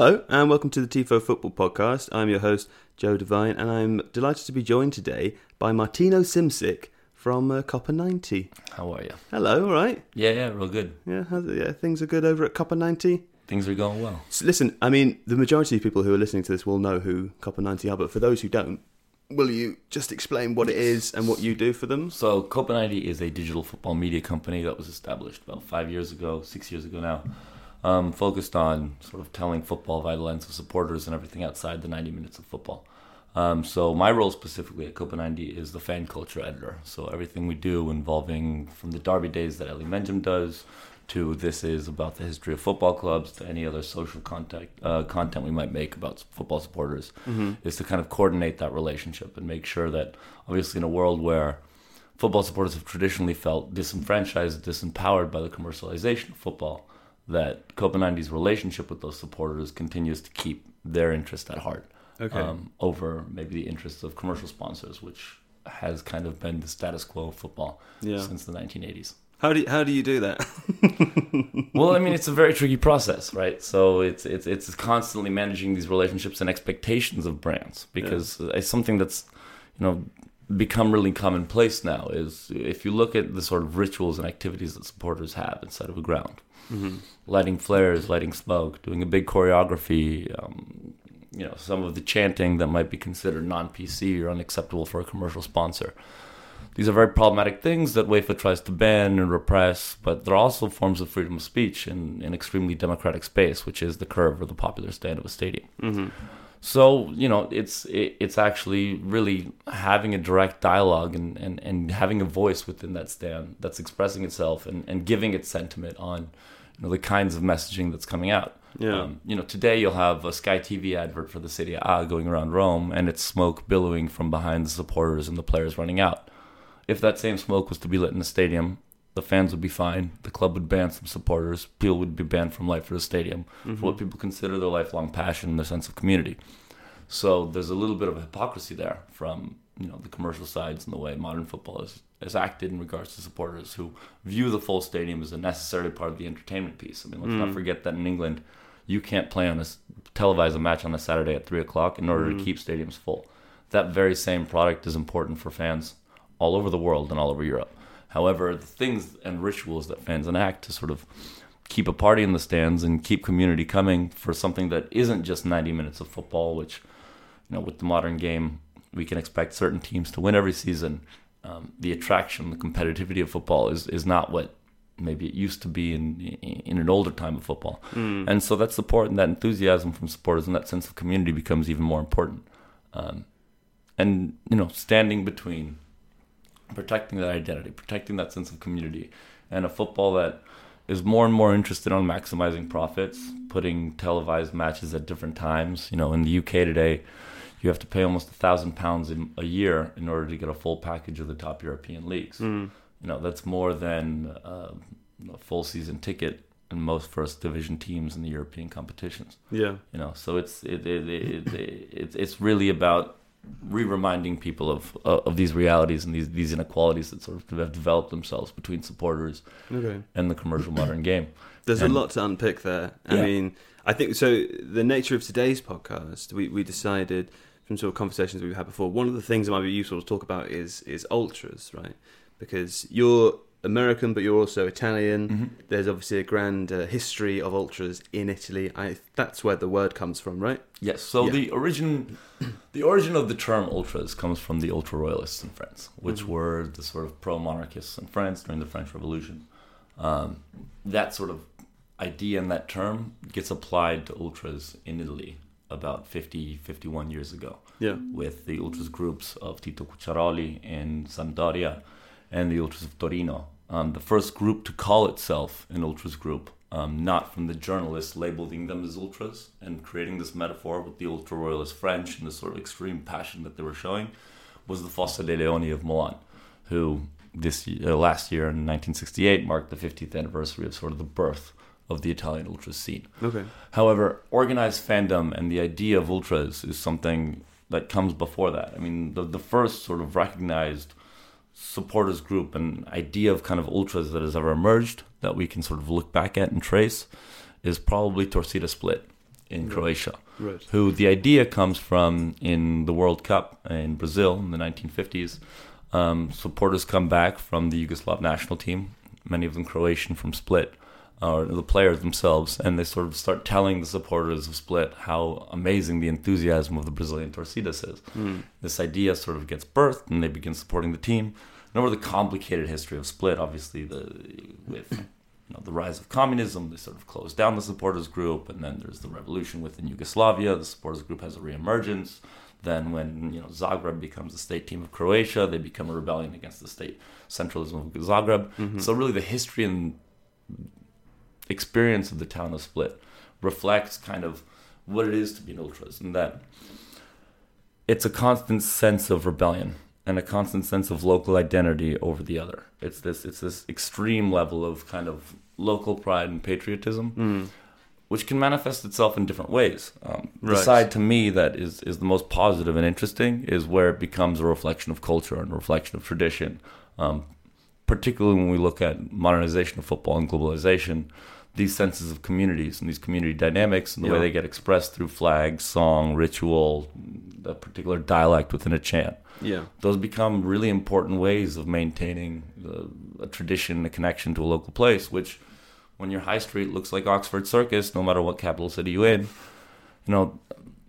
Hello, and welcome to the TIFO Football Podcast. I'm your host, Joe Devine, and I'm delighted to be joined today by Martino Simcik from uh, Copa 90. How are you? Hello, all right? Yeah, yeah, real good. Yeah, how's it, yeah, things are good over at Copa 90. Things are going well. So listen, I mean, the majority of people who are listening to this will know who Copa 90 are, but for those who don't, will you just explain what it is and what you do for them? So, Copa 90 is a digital football media company that was established about five years ago, six years ago now, um, focused on sort of telling football via the lens of supporters and everything outside the 90 minutes of football. Um, so, my role specifically at Copa 90 is the fan culture editor. So, everything we do involving from the derby days that Eli Mengem does to this is about the history of football clubs to any other social contact uh, content we might make about football supporters Mm-hmm. is to kind of coordinate that relationship and make sure that obviously in a world where football supporters have traditionally felt disenfranchised disempowered by the commercialization of football that 90's relationship with those supporters continues to keep their interest at heart Okay. um, over maybe the interests of commercial sponsors which has kind of been the status quo of football yeah. since the 1980s How do you, how do you do that? well, I mean, it's a very tricky process, right? So it's it's it's constantly managing these relationships and expectations of brands because it's something that's you know become really commonplace now. Is if you look at the sort of rituals and activities that supporters have inside of a ground, mm-hmm. lighting flares, lighting smoke, doing a big choreography. Um, you know, some of the chanting that might be considered non-PC or unacceptable for a commercial sponsor. These are very problematic things that UEFA tries to ban and repress, but they're also forms of freedom of speech in an extremely democratic space, which is the curve or the popular stand of a stadium. Mm-hmm. So you know, it's it, it's actually really having a direct dialogue and, and, and having a voice within that stand that's expressing itself and, and giving its sentiment on you know, the kinds of messaging that's coming out. Yeah. Um, you know, today you'll have a Sky TV advert for the Serie A going around Rome, and it's smoke billowing from behind the supporters and the players running out. If that same smoke was to be lit in the stadium, the fans would be fine. The club would ban some supporters. People would be banned from life for the stadium Mm-hmm. for what people consider their lifelong passion and their sense of community. So there's a little bit of hypocrisy there from you know the commercial sides and the way modern football is, is acted in regards to supporters who view the full stadium as a necessary part of the entertainment piece. I mean, let's not Mm. forget that in England, you can't play on a televise a match on a Saturday at three o'clock in order Mm. to keep stadiums full. That very same product is important for fans all over the world and all over Europe. However, the things and rituals that fans enact to sort of keep a party in the stands and keep community coming for something that isn't just 90 minutes of football, which, you know, with the modern game, we can expect certain teams to win every season. Um, the attraction, the competitivity of football is, is not what maybe it used to be in in an older time of football. Mm. And so that support and that enthusiasm from supporters and that sense of community becomes even more important. Um, and you know, standing between protecting that identity, protecting that sense of community, and a football that is more and more interested on maximizing profits, putting televised matches at different times. You know, in the UK today, you have to pay almost a thousand pounds in a year in order to get a full package of the top European leagues. Mm. You know, that's more than uh, a full season ticket in most first division teams in the European competitions. Yeah. You know, so it's it, it, it, it, it's it's really about re-reminding people of of these realities and these these inequalities that sort of have developed themselves between supporters Okay. and the commercial modern game. There's And- a lot to unpick there. I Yeah. mean, I think so. The nature of today's podcast, we, we decided from sort of conversations we've had before. One of the things that might be useful to talk about is is ultras, right? Because you're American, but you're also Italian. There's obviously a grand uh, history of ultras in Italy. I that's where the word comes from, right? Yes. So Yeah. the origin, the origin of the term ultras comes from the ultra royalists in France, which Mhm. were the sort of pro monarchists in France during the French Revolution. Um, that sort of idea and that term gets applied to ultras in Italy about 50, 51 years ago Yeah. with the ultras groups of Tito Cucchiaroni in Sampdoria and the ultras of Torino. Um, the first group to call itself an ultras group, um, not from the journalists labeling them as ultras and creating this metaphor with the ultra royalist French and the sort of extreme passion that they were showing, was the Fossa dei Leoni of Milan, who this uh, last year in 1968 marked the 50th anniversary of sort of the birth of the Italian ultras scene. Okay. However, organized fandom and the idea of ultras is something that comes before that. I mean, the, the first sort of recognized supporters group and idea of kind of ultras that has ever emerged that we can sort of look back at and trace is probably Torcida Split in Right. Croatia Right. who the idea comes from in the World Cup in Brazil in the 1950s. Um, supporters come back from the Yugoslav national team, many of them Croatian from Split, or the players themselves, and they sort of start telling the supporters of Split how amazing the enthusiasm of the Brazilian Torcidas is. Mm. This idea sort of gets birthed, and they begin supporting the team. And over the complicated history of Split, obviously the with you know, the rise of communism, they sort of close down the supporters group, and then there's the revolution within Yugoslavia. The supporters group has a reemergence. Then, when you know Zagreb becomes the state team of Croatia, they become a rebellion against the state centralism of Zagreb. Mhm. So, really, the history and experience of the town of Split reflects kind of what it is to be an ultras, and that it's a constant sense of rebellion and a constant sense of local identity over the other. It's this it's this extreme level of kind of local pride and patriotism, Mm. which can manifest itself in different ways. Um, The side to me that is is the most positive and interesting is where it becomes a reflection of culture and a reflection of tradition. Um, particularly when we look at modernization of football and globalization, these senses of communities and these community dynamics and the way they get expressed through flag, song, ritual, a particular dialect within a chant Yeah. those become really important ways of maintaining uh, a tradition, a connection to a local place. Which, when your high street looks like Oxford Circus, no matter what capital city you're in, you know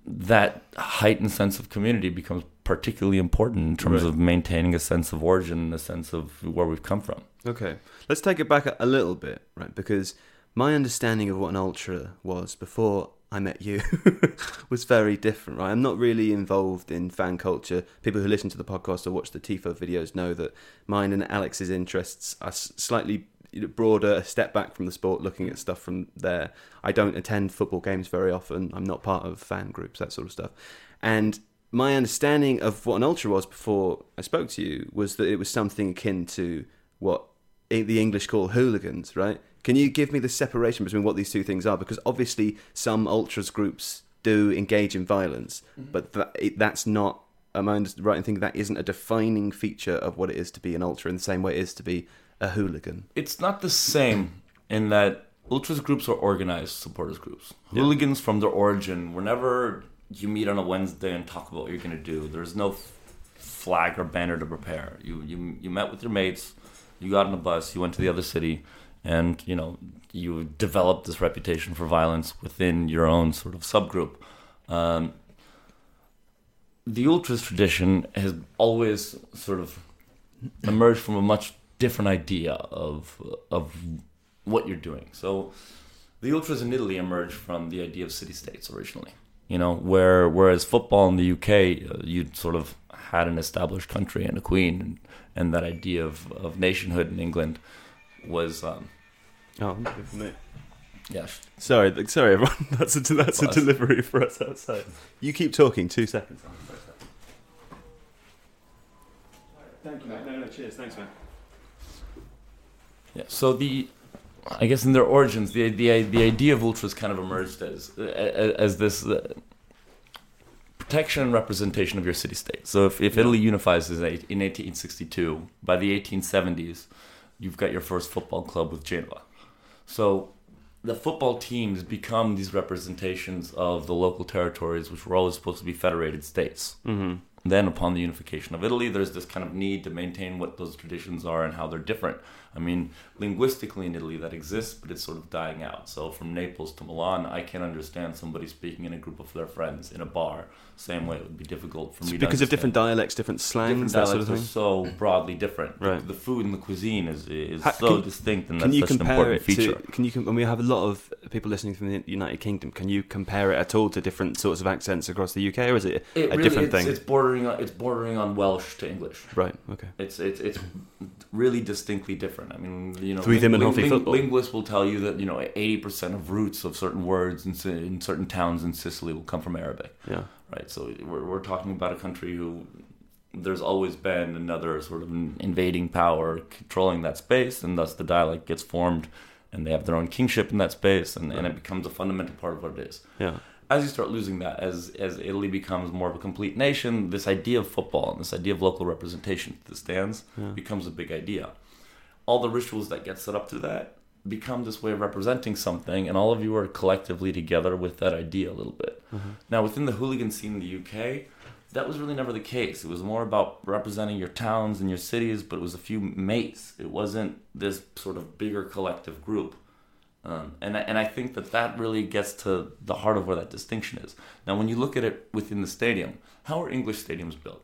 that heightened sense of community becomes particularly important in terms Right. of maintaining a sense of origin, a sense of where we've come from. Okay, let's take it back a, a little bit, right? Because my understanding of what an ultra was before I met you was very different, right? I'm not really involved in fan culture. People who listen to the podcast or watch the TIFO videos know that mine and Alex's interests are slightly broader, a step back from the sport, looking at stuff from there. I don't attend football games very often. I'm not part of fan groups, that sort of stuff. And my understanding of what an ultra was before I spoke to you was that it was something akin to what the English call hooligans, right? Can you give me the separation between what these two things are? Because obviously, some ultras groups do engage in violence, mm-hmm. but that, that's not. Am I right in thinking that isn't a defining feature of what it is to be an ultra in the same way it is to be a hooligan? It's not the same in that ultras groups are organized supporters groups. Yeah. Hooligans from their origin, whenever you meet on a Wednesday and talk about what you're going to do, there's no f- flag or banner to prepare. You, you you met with your mates, you got on a bus, you went to the other city, and you know you develop this reputation for violence within your own sort of subgroup. Um, the ultras tradition has always sort of emerged from a much different idea of of what you're doing. So the ultras in Italy emerged from the idea of city states originally. You know, where whereas football in the UK, uh, you sort of had an established country and a queen, and, and that idea of, of nationhood in England was, um, Oh, mate. yeah, Sorry, sorry, everyone. That's a that's a delivery for us outside. You keep talking. Two seconds. Thank you, mate. No, no, cheers. Thanks, man. Yeah. So the, I guess in their origins, the the the idea of ultras kind of emerged as as this uh, protection and representation of your city state. So if, if Italy unifies in 1862, by the 1870s, you've got your first football club with Genoa. So the football teams become these representations of the local territories, which were always supposed to be federated states. Mm-hmm. Then, upon the unification of Italy, there's this kind of need to maintain what those traditions are and how they're different. I mean, linguistically in Italy that exists, but it's sort of dying out. So, from Naples to Milan, I can understand somebody speaking in a group of their friends in a bar. Same way it would be difficult for me to Because of different dialects, different slangs, Different that sort of dialects thing. are so broadly different. Right. The food and the cuisine is is Ha- so can- distinct, and that's such an compare important it feature. to? Can you? And we have a lot of people listening from the United Kingdom. Can you compare it at all to different sorts of accents across the UK, or is it, It a really- different it's, thing? It's bordering on it's bordering on Welsh to English. right. Okay. It's it's it's really distinctly different. I mean, you know, and healthy football. linguists will tell you that you know eighty percent of roots of certain words in, in certain towns in Sicily will come from Arabic, Yeah. Right? So we're we're talking about a country who there's always been another sort of invading power controlling that space, and thus the dialect gets formed, and they have their own kingship in that space, and, and it becomes a fundamental part of what it is Yeah. as you start losing that, as as Italy becomes more of a complete nation, this idea of football and this idea of local representation to the stands Yeah. becomes a big idea. All the rituals that get set up to that become this way of representing something, and all of you are collectively together with that idea a little bit. Now, within the hooligan scene in the UK, that was really never the case. It was more about representing your towns and your cities, but it was a few mates. It wasn't this sort of bigger collective group. Um, and, I- and I think that that really gets to the heart of where that distinction is. Now, when you look at it within the stadium, how are English stadiums built?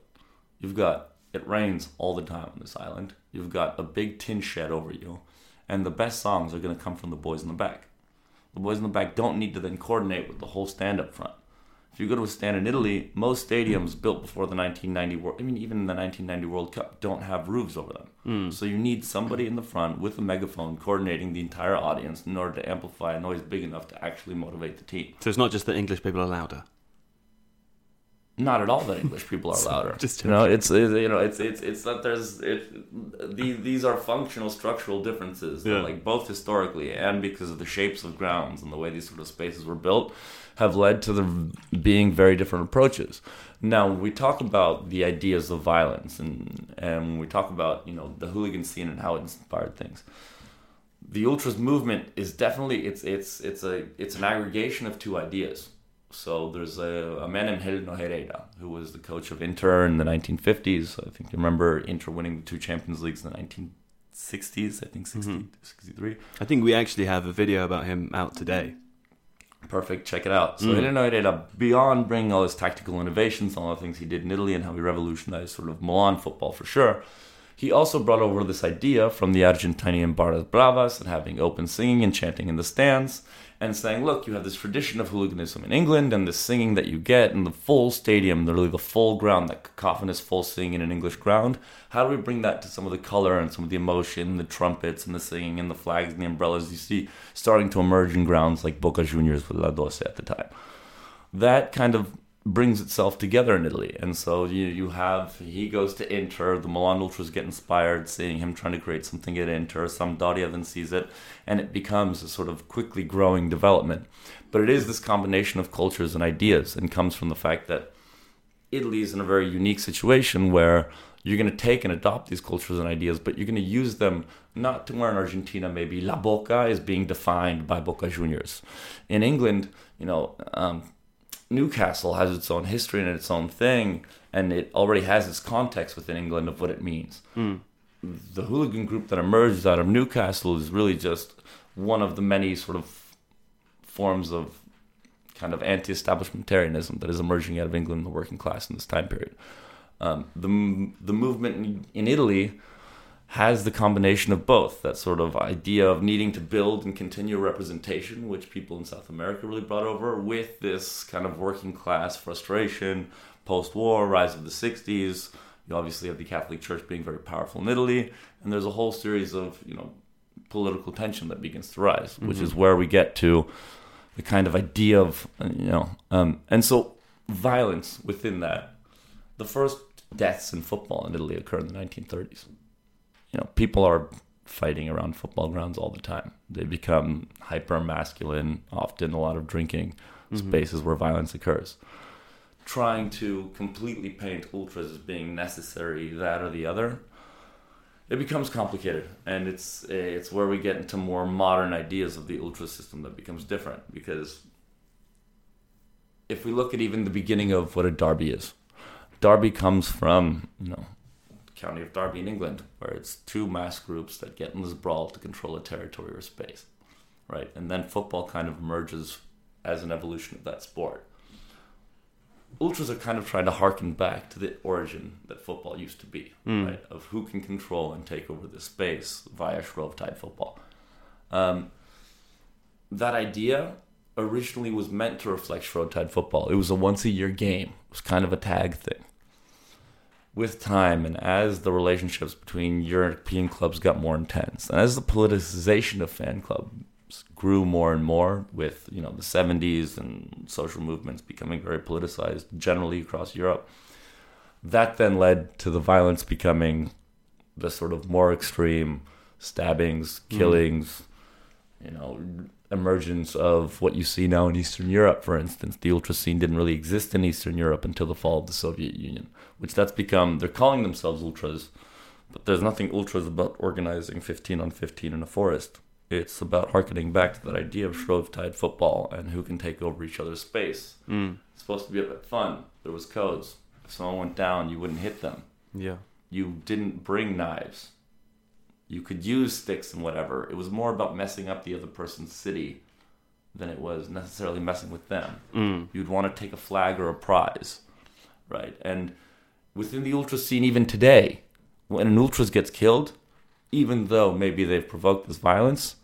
You've got, it rains all the time on this island. You've got a big tin shed over you, and the best songs are going to come from the boys in the back. The boys in the back don't need to then coordinate with the whole stand up front. If you go to a stand in Italy, most stadiums built before the 1990 World, I mean, even the 1990 World Cup, don't have roofs over them. Hmm. So you need somebody in the front with a megaphone coordinating the entire audience in order to amplify a noise big enough to actually motivate the team. So it's not just that English people are louder. Not at all that English people are louder. Just you know, it's, it's you know, it's it's it's that there's it. These these are functional structural differences. that, Yeah. like both historically and because of the shapes of grounds and the way these sort of spaces were built, have led to the being very different approaches. Now we talk about the ideas of violence and and we talk about you know the hooligan scene and how it inspired things the ultras movement is definitely it's it's it's a it's an aggregation of two ideas. So there's a, a man named Helenio Herrera who was the coach of Inter in the 1950s. I think you remember Inter winning the two Champions Leagues in the 1960s. I think 60, mm-hmm. 63. I think we actually have a video about him out today. Perfect. Check it out. So mm. Helenio Herrera, beyond bringing all his tactical innovations, all the things he did in Italy, and how he revolutionized sort of Milan football for sure, he also brought over this idea from the Argentinian Barras Bravas and having open singing and chanting in the stands, and saying, look, you have this tradition of hooliganism in England, and the singing that you get in the full stadium, literally the full ground, that cacophonous full singing in an English ground. How do we bring that to some of the color and some of the emotion, the trumpets and the singing and the flags and the umbrellas you see starting to emerge in grounds like Boca Juniors with La Doce at the time? that kind of brings itself together in Italy. And so you you have he goes to Inter, the Milan Ultras get inspired seeing him trying to create something at Inter. Some Sampdoria then sees it, and it becomes a sort of quickly growing development. But it is this combination of cultures and ideas, and comes from the fact that Italy is in a very unique situation where you're going to take and adopt these cultures and ideas, but you're going to use them not to where in Argentina maybe La Boca is being defined by Boca Juniors. In England, you know, um, Newcastle has its own history and its own thing, and it already has its context within England of what it means. The hooligan group that emerged out of Newcastle is really just one of the many sort of forms of kind of anti-establishmentarianism that is emerging out of England and the working class in this time period. Um, the the movement in, in Italy has the combination of both. That sort of idea of needing to build and continue representation, which people in South America really brought over, with this kind of working class frustration, post-war rise of the '60s. You obviously have the Catholic Church being very powerful in Italy, and there's a whole series of you know political tension that begins to rise, which is where we get to the kind of idea of uh, you know um, and so violence within that. The first deaths in football in italy occurred in the 1930s you know people are fighting around football grounds all the time. They become hyper masculine often a lot of drinking mm-hmm. spaces where violence occurs. Trying to completely paint ultras as being necessary that or the other it becomes complicated. And it's it's where we get into more modern ideas of the ultra system that becomes different. Because if we look at even the beginning of what a derby is derby comes from you know county of derby in england where it's two mass groups that get in this brawl to control a territory or space right and then football kind of emerges as an evolution of that sport ultras are kind of trying to harken back to the origin that football used to be, right? Of who can control and take over the space via Shrovetide football. Um, that idea originally was meant to reflect Shrovetide football. It was a once a year game. It was kind of a tag thing. With time and as the relationships between European clubs got more intense, and as the politicization of fan clubs grew more and more with you know the 70s and social movements becoming very politicized generally across Europe that then led to the violence becoming the sort of more extreme stabbings mm-hmm. killings you know emergence of what you see now in Eastern Europe for instance. The ultra scene didn't really exist in Eastern Europe until the fall of the Soviet Union which that's become they're calling themselves ultras but there's nothing ultras about organizing 15 on 15 in a forest It's about harkening back to that idea of Shrovetide football and who can take over each other's space. Mm. It's supposed to be a bit fun. There was codes. If someone went down, you wouldn't hit them. Yeah. You didn't bring knives. You could use sticks and whatever. It was more about messing up the other person's city than it was necessarily messing with them. Mm. You'd want to take a flag or a prize, right? And within the ultra scene, even today, when an ultras gets killed, even though maybe they've provoked this violence,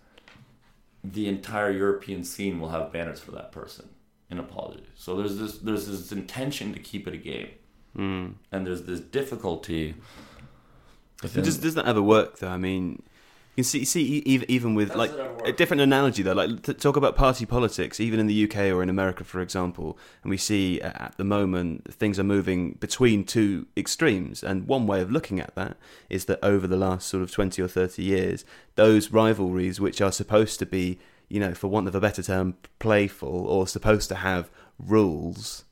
the entire European scene will have banners for that person in apology. So there's this there's this intention to keep it a game, Mm. and there's this difficulty. But does, does that ever work though? I mean, you can see see even even with like a different analogy though. Like talk about party politics, even in the UK or in America, for example, and we see uh, at the moment things are moving between two extremes. And one way of looking at that is that over the last sort of twenty or thirty years, those rivalries which are supposed to be, you know, for want of a better term, playful or supposed to have rules,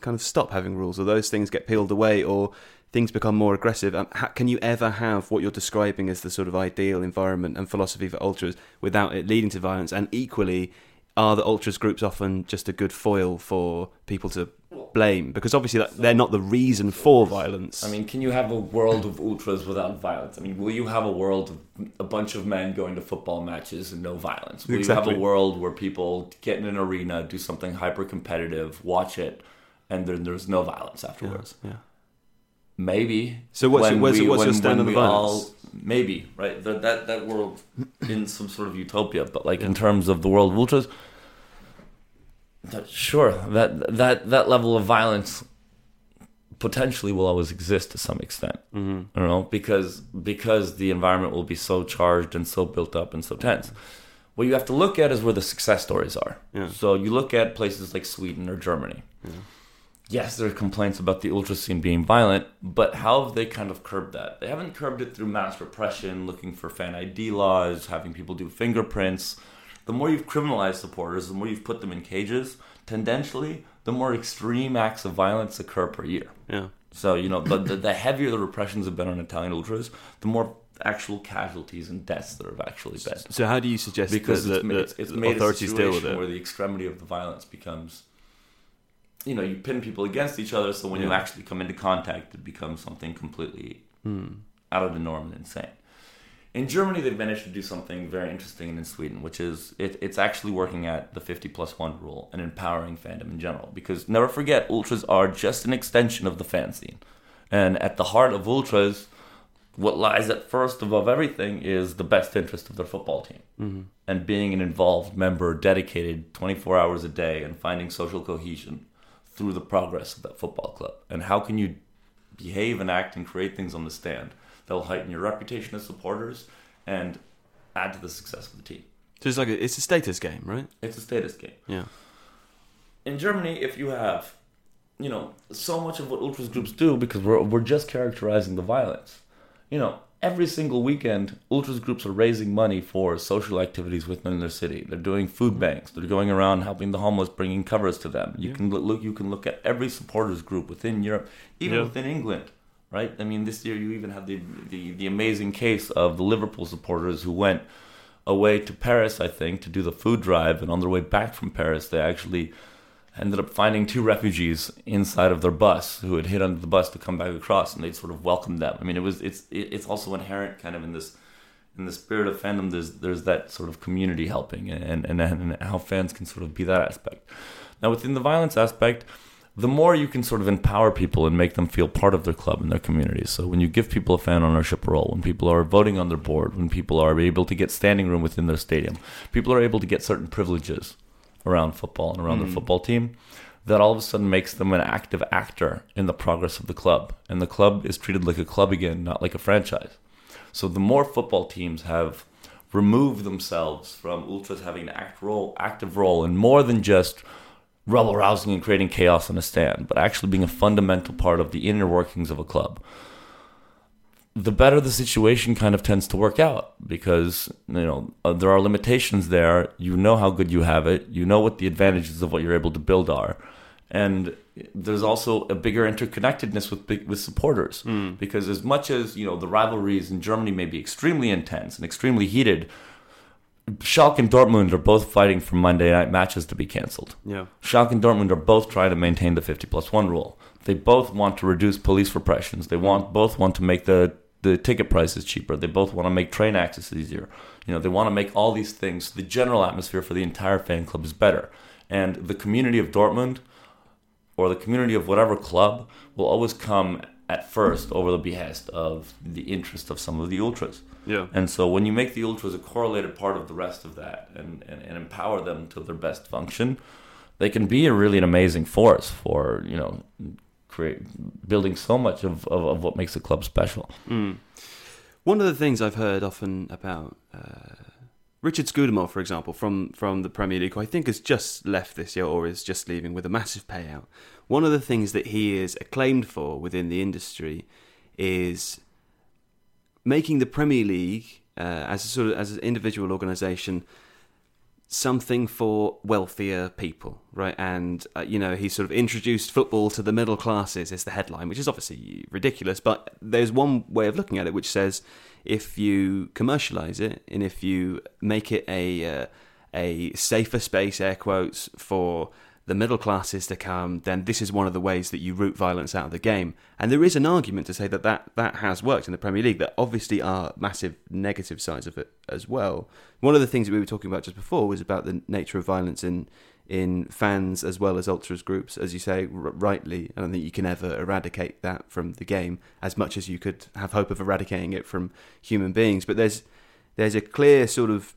kind of stop having rules, or those things get peeled away, or things become more aggressive. Um, how, can you ever have what you're describing as the sort of ideal environment and philosophy for ultras without it leading to violence? And equally, are the ultras groups often just a good foil for people to blame? Because obviously, that, they're not the reason for violence. I mean, can you have a world of ultras without violence? I mean, will you have a world of a bunch of men going to football matches and no violence? Will you have a world where people get in an arena, do something hyper competitive, watch it, and then there's no violence yeah, afterwards? yeah. Maybe. So what's your- When what's- we- what's your stand on the violence? maybe right that that that world in some sort of utopia, but like in terms of the world of ultras, that, sure that that that level of violence potentially will always exist to some extent. hmm I don't know because because the environment will be so charged and so built up and so tense. What you have to look at is where the success stories are. Yeah. So you look at places like Sweden or Germany. Yeah. Yes, there are complaints about the ultra scene being violent, but how have they kind of curbed that? They haven't curbed it through mass repression, looking for fan ID laws, having people do fingerprints. The more you've criminalized supporters, the more you've put them in cages, tendentially, the more extreme acts of violence occur per year. Yeah. So you know, the, the, the heavier the repressions have been on Italian ultras, the more actual casualties and deaths there have actually been. So how do you suggest Because that it's, the, the it's, it's made a authorities deal with it? where the extremity of the violence becomes, you know, you pin people against each other. So when you actually come into contact, it becomes something completely Hmm. out of the norm and insane. In Germany, they've managed to do something very interesting, in Sweden, which is it, it's actually working at the 50 plus 1 rule and empowering fandom in general. Because never forget, ultras are just an extension of the fan scene. And at the heart of ultras, what lies at first above everything is the best interest of their football team Mhm. and being an involved member, dedicated 24 hours a day, and finding social cohesion through the progress of that football club. And how can you behave and act and create things on the stand that will heighten your reputation as supporters and add to the success of the team? So it's like a, it's a status game, right? It's a status game. Yeah. In Germany, if you have, you know, so much of what ultras groups do, because we're, we're just characterizing the violence, you know, every single weekend, ultras groups are raising money for social activities within their city. They're doing food mm-hmm. banks. They're going around helping the homeless, bringing covers to them. You Yeah. can look, look. You can look at every supporters group within Europe, even Yeah. within England. Right. I mean, this year you even have the, the the amazing case of the Liverpool supporters who went away to Paris, I think, to do the food drive, and on their way back from Paris, they actually ended up finding two refugees inside of their bus who had hid under the bus to come back across, and they sort of welcomed them. I mean, it was it's it's also inherent kind of in this in the spirit of fandom. There's there's that sort of community helping, and and and how fans can sort of be that aspect. Now, within the violence aspect. The more you can sort of empower people and make them feel part of their club and their community. So when you give people a fan ownership role, when people are voting on their board, when people are able to get standing room within their stadium, people are able to get certain privileges around football and around Mm. their football team that all of a sudden makes them an active actor in the progress of the club. And the club is treated like a club again, not like a franchise. So the more football teams have removed themselves from ultras having an act role, active role in more than just rebel rousing and creating chaos on a stand, but actually being a fundamental part of the inner workings of a club, the better the situation kind of tends to work out because you know uh, there are limitations there. You know how good you have it. You know what the advantages of what you're able to build are, and there's also a bigger interconnectedness with with supporters because as much as you know the rivalries in Germany may be extremely intense and extremely heated, Schalke and Dortmund are both fighting for Monday night matches to be cancelled. Yeah. Schalke and Dortmund are both trying to maintain the 50 plus 1 rule. They both want to reduce police repressions. They want both want to make the, the ticket prices cheaper. They both want to make train access easier. You know, they want to make all these things. The general atmosphere for the entire fan club is better. And the community of Dortmund or the community of whatever club will always come at first over the behest of the interest of some of the ultras. Yeah. And so when you make the ultras a correlated part of the rest of that and, and, and empower them to their best function, they can be a really an amazing force for, you know, create building so much of, of, of what makes a club special. Mm. One of the things I've heard often about uh, Richard Scudamore, for example, from, from the Premier League, who I think has just left this year or is just leaving with a massive payout. One of the things that he is acclaimed for within the industry is making the Premier League uh, as a sort of as an individual organisation something for wealthier people, right? And uh, you know, he sort of introduced football to the middle classes is the headline, which is obviously ridiculous. But there's one way of looking at it, which says if you commercialize it and if you make it a uh, a safer space, air quotes, for the middle classes to come, then this is one of the ways that you root violence out of the game. And there is an argument to say that that, that has worked in the Premier League. There obviously are massive negative sides of it as well. One of the things that we were talking about just before was about the nature of violence in in fans as well as ultras groups, as you say r- rightly. I don't think you can ever eradicate that from the game as much as you could have hope of eradicating it from human beings. But there's there's a clear sort of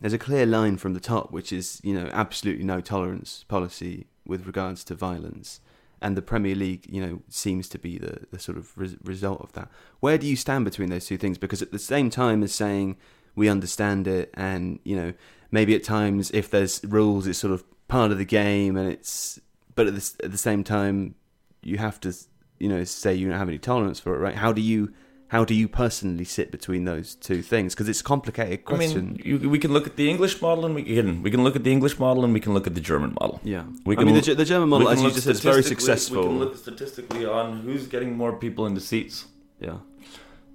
there's a clear line from the top, which is you know absolutely no tolerance policy with regards to violence, and the Premier League you know seems to be the the sort of res- result of that. Where do you stand between those two things? Because at the same time as saying we understand it, and you know maybe at times if there's rules, it's sort of part of the game, and it's but at the, at the same time you have to you know say you don't have any tolerance for it, right? How do you how do you personally sit between those two things? Because it's a complicated question. I mean, you, we can look at the English model, and we can we can look at the English model, and we can look at the German model. Yeah, We I mean the, the German model, as you just said, is very successful. We can look statistically on who's getting more people into seats. yeah,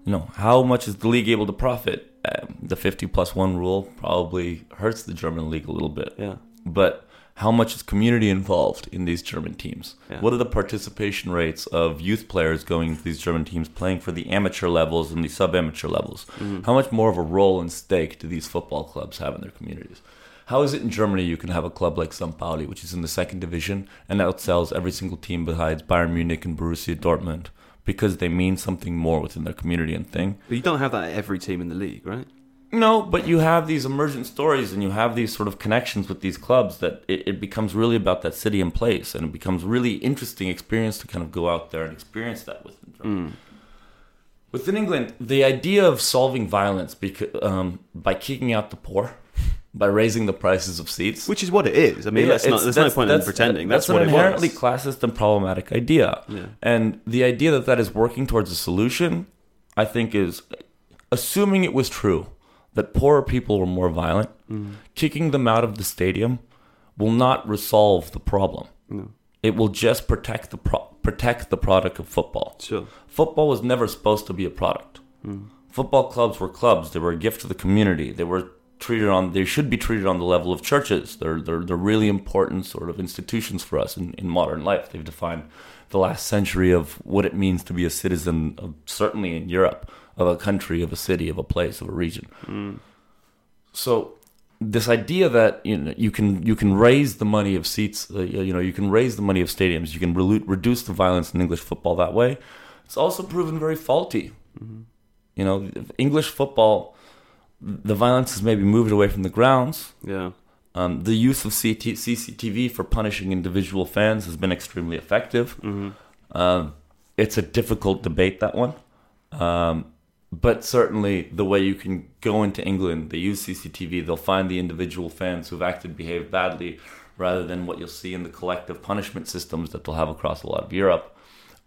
You know, how much is the league able to profit? Um, the 50 plus one rule probably hurts the German league a little bit. yeah, But how much is community involved in these German teams? Yeah. What are the participation rates of youth players going to these German teams playing for the amateur levels and the sub amateur levels? Mm-hmm. How much more of a role and stake do these football clubs have in their communities? How is it in Germany you can have a club like St. Pauli, which is in the second division and outsells every single team besides Bayern Munich and Borussia Dortmund because they mean something more within their community and thing? but you don't have that at every team in the league, right? No, but you have these emergent stories and you have these sort of connections with these clubs that it, it becomes really about that city and place, and it becomes really interesting experience to kind of go out there and experience that within Germany. Within England, the idea of solving violence beca- um, by kicking out the poor, by raising the prices of seats, Which is what it is. I mean, yeah, not, there's no point in pretending. That's, an what it inherently classist and problematic idea. Yeah. And the idea that that is working towards a solution, I think, is assuming it was true that poorer people were more violent, Mm-hmm. kicking them out of the stadium will not resolve the problem. No. It will just protect the pro- protect the product of football. Sure. Football was never supposed to be a product. Football clubs were clubs. They were a gift to the community. They were treated on. They should be treated on the level of churches. They're they're, they're really important sort of institutions for us in, in modern life. They've defined the last century of what it means to be a citizen. Of, certainly in Europe, of a country, of a city, of a place, of a region. So this idea that you know you can you can raise the money of seats, uh, you know you can raise the money of stadiums, you can relu- reduce the violence in English football that way. It's also proven very faulty. You know, English football, the violence has maybe moved away from the grounds. Yeah. Um, the use of CT- CCTV for punishing individual fans has been extremely effective. Um, it's a difficult debate that one, um, but certainly the way you can go into England, they use CCTV. They'll find the individual fans who've acted, behaved badly, rather than what you'll see in the collective punishment systems that they'll have across a lot of Europe.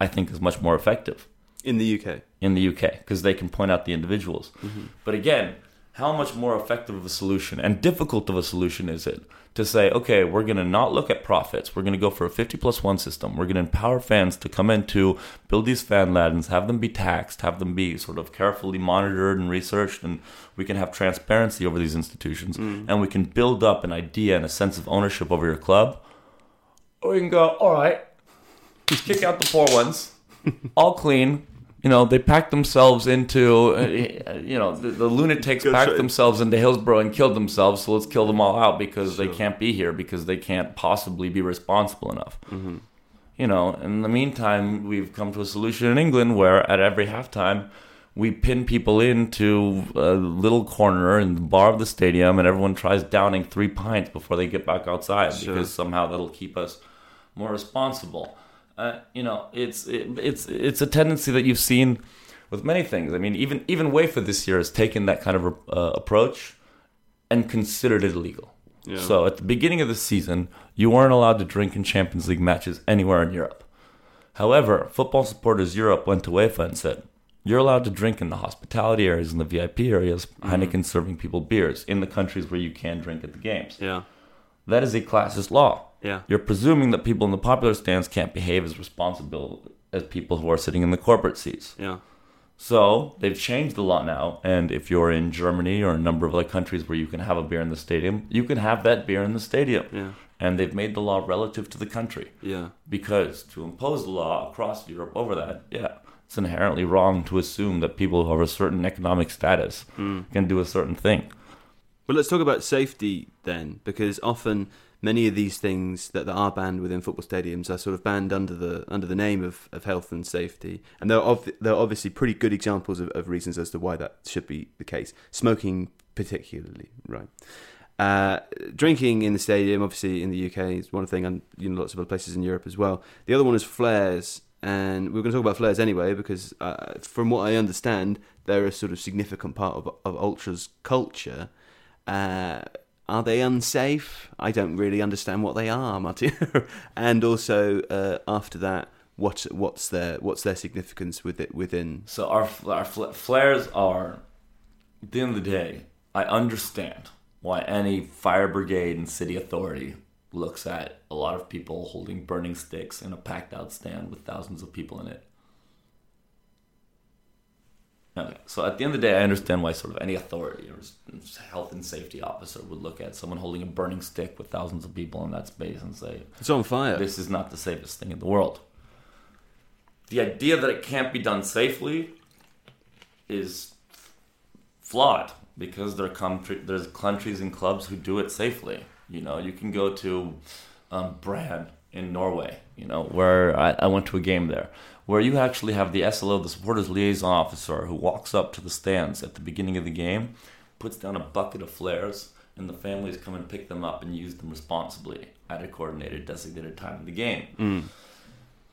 I think is much more effective In the UK. in the UK because they can point out the individuals. Mm-hmm. But again, how much more effective of a solution and difficult of a solution is it to say, okay, we're going to not look at profits. We're going to go for a 50 plus one system. We're going to empower fans to come into, build these fan ladens, have them be taxed, have them be sort of carefully monitored and researched, and we can have transparency over these institutions, mm. and we can build up an idea and a sense of ownership over your club. Or we can go, all right, just kick out the poor ones, all clean. You know, they packed themselves into, uh, you know, the, the lunatics packed straight- themselves into Hillsborough and killed themselves. So let's kill them all out because they can't be here because they can't possibly be responsible enough. Mm-hmm. You know, in the meantime, we've come to a solution in England where at every halftime, we pin people into a little corner in the bar of the stadium, and everyone tries downing three pints before they get back outside Sure. because somehow that'll keep us more responsible. Uh, you know, it's it, it's it's a tendency that you've seen with many things. I mean, even even UEFA this year has taken that kind of uh, approach and considered it illegal. Yeah. So at the beginning of the season, you weren't allowed to drink in Champions League matches anywhere in Europe. However, Football Supporters Europe went to UEFA and said, you're allowed to drink in the hospitality areas and the VIP areas, Heineken serving people beers in the countries where you can drink at the games. Yeah. That is a classist law. Yeah. You're presuming that people in the popular stands can't behave as responsible as people who are sitting in the corporate seats. Yeah. So they've changed the law now, and if you're in Germany or a number of other countries where you can have a beer in the stadium, you can have that beer in the stadium. Yeah. And they've made the law relative to the country Yeah. because to impose the law across Europe over that, yeah, it's inherently wrong to assume that people who have a certain economic status hmm. can do a certain thing. Well, let's talk about safety then, because often many of these things that, that are banned within football stadiums are sort of banned under the under the name of, of health and safety, and there are ob- there are obviously pretty good examples of, of reasons as to why that should be the case. Smoking, particularly, right? Uh, drinking in the stadium, obviously in the UK, is one thing, and you know lots of other places in Europe as well. The other one is flares, and we're going to talk about flares anyway because, uh, from what I understand, they're a sort of significant part of of ultras culture. Uh, are they unsafe? I don't really understand what they are, Martin. and also, uh, after that, what what's their what's their significance with it within? So our our fl- flares are, at the end of the day, I understand why any fire brigade and city authority looks at a lot of people holding burning sticks in a packed out stand with thousands of people in it. So at the end of the day, I understand why sort of any authority or health and safety officer would look at someone holding a burning stick with thousands of people in that space and say, It's on fire. this is not the safest thing in the world. The idea that it can't be done safely is flawed because there come there's countries and clubs who do it safely. You know, you can go to um, Brann in Norway. You know, where I, I went to a game there, where you actually have the SLO, the supporters liaison officer, who walks up to the stands at the beginning of the game, puts down a bucket of flares, and the families come and pick them up and use them responsibly at a coordinated, designated time in the game.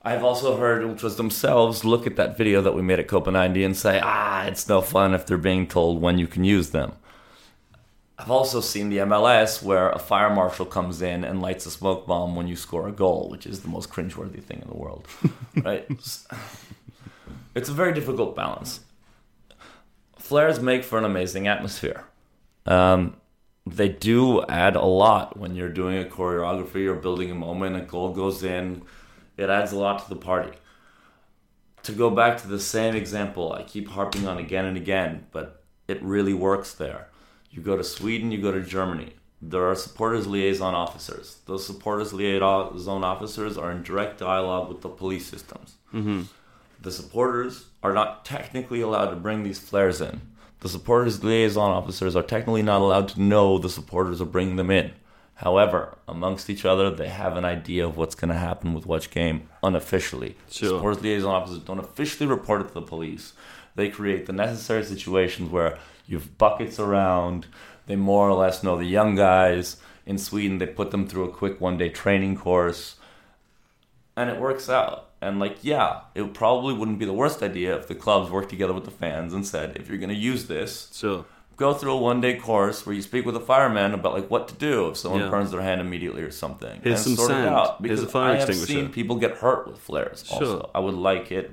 I've also heard ultras themselves look at that video that we made at Copa 90 and say, ah, it's no fun if they're being told when you can use them. I've also seen the MLS where a fire marshal comes in and lights a smoke bomb when you score a goal, which is the most cringeworthy thing in the world. right? It's a very difficult balance. Flares make for an amazing atmosphere. Um, they do add a lot when you're doing a choreography or building a moment, a goal goes in, it adds a lot to the party. To go back to the same example, I keep harping on again and again, but it really works there. You go to Sweden, you go to Germany. There are supporters liaison officers. Those supporters liaison officers are in direct dialogue with the police systems. Mm-hmm. The supporters are not technically allowed to bring these flares in. The supporters liaison officers are technically not allowed to know the supporters are bringing them in. However, amongst each other, they have an idea of what's going to happen with which game unofficially. Sure. Supporters liaison officers don't officially report it to the police. They create the necessary situations where you have buckets around. They more or less know the young guys. In Sweden, they put them through a quick one day training course and it works out. And like, yeah, it probably wouldn't be the worst idea if the clubs worked together with the fans and said, if you're going to use this, Sure. go through a one day course where you speak with a fireman about like what to do if someone Yeah. burns their hand immediately or something. Here's and some sort sand. it out Here's because a fire I have extinguisher. seen people get hurt with flares. Also, Sure. I would like it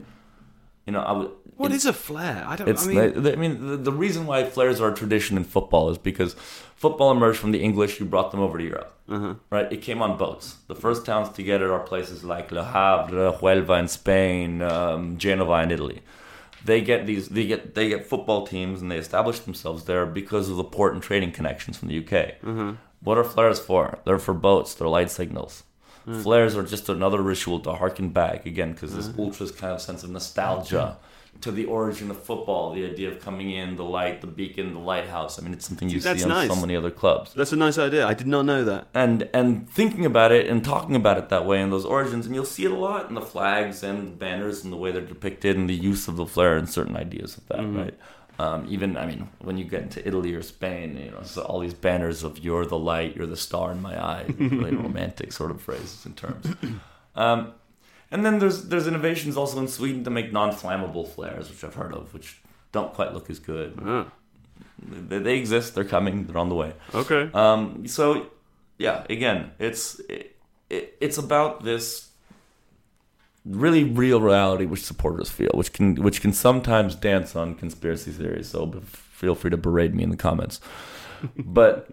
You know, I would. What it- is a flare? I don't. It's I mean, the, I mean the, the reason why flares are a tradition in football is because football emerged from the English who brought them over to Europe. uh-huh. Right? It came on boats. The first towns to get it are places like Le Havre, Huelva in Spain, um, Genova in Italy. They get these. They get they get football teams and they establish themselves there because of the port and trading connections from the UK. Uh-huh. What are flares for? They're for boats. They're light signals. Flares are just another ritual to harken back again because this ultras kind of sense of nostalgia to the origin of football. The idea of coming in, the light, the beacon, the lighthouse. I mean, it's something you See, on nice. so many other clubs That's a nice idea. I did not know that. and and thinking about it and talking about it that way and those origins, and you'll see it a lot in the flags and banners and the way they're depicted and the use of the flare and certain ideas of that, right? Um, even I mean, when you get into Italy or Spain, you know, so all these banners of "You're the light, you're the star in my eye," really romantic sort of phrases and terms. Um, and then there's there's innovations also in Sweden to make non-flammable flares, which I've heard of, which don't quite look as good. Ah, They, they exist, they're coming, they're on the way. okay. Um, so, yeah, again, it's it, it, it's about this really real reality which supporters feel, which can which can sometimes dance on conspiracy theories. So feel free to berate me in the comments. but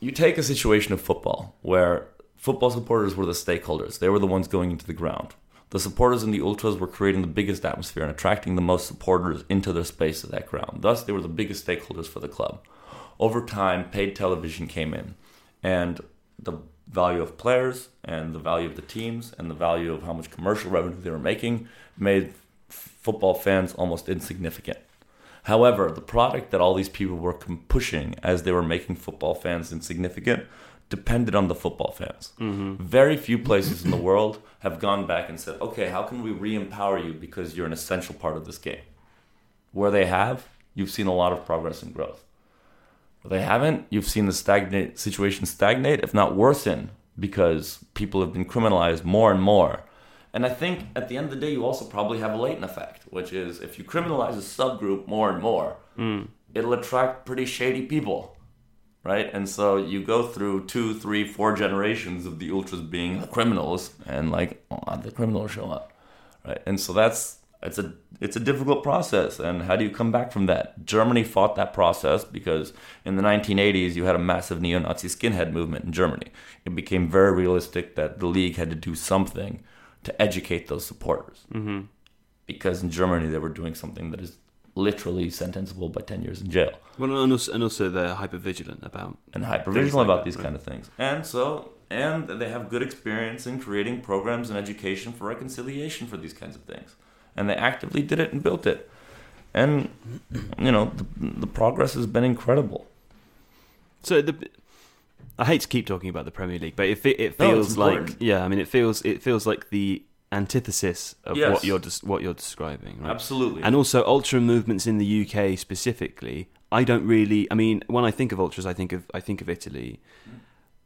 you take a situation of football where football supporters were the stakeholders; they were the ones going into the ground. The supporters and the ultras were creating the biggest atmosphere and attracting the most supporters into their space of that ground. Thus, they were the biggest stakeholders for the club. Over time, paid television came in, and the value of players and the value of the teams and the value of how much commercial revenue they were making made f- football fans almost insignificant. However, the product that all these people were pushing as they were making football fans insignificant depended on the football fans. Very few places in the world have gone back and said, okay, how can we re empower you because you're an essential part of this game? Where they have, you've seen a lot of progress and growth. Where they haven't, you've seen the stagnate situation stagnate, if not worsen, because people have been criminalized more and more. And I think at the end of the day, you also probably have a latent effect, which is if you criminalize a subgroup more and more, mm. it'll attract pretty shady people, right? And so you go through two, three, four generations of the ultras being the criminals, and like oh, the criminals show up, right? And so that's it's a it's a difficult process. And how do you come back from that? Germany fought that process because in the 1980s you had a massive neo-Nazi skinhead movement in Germany. It became very realistic that the league had to do something to educate those supporters Mm-hmm. because in Germany they were doing something that is literally sentenceable by 10 years in jail Well, and also, and also they're hyper vigilant about. and hyper vigilant like about that, these right. kind of things. And so, and they have good experience in creating programs and education for reconciliation for these kinds of things. And they actively did it and built it. And, you know, the, the progress has been incredible. So the, I hate to keep talking about the Premier League, but it it No, feels like yeah. I mean, it feels it feels like the antithesis of Yes. what you're des- what you're describing, right? Absolutely. And also ultra movements in the UK specifically. I don't really. I mean, when I think of ultras, I think of I think of Italy.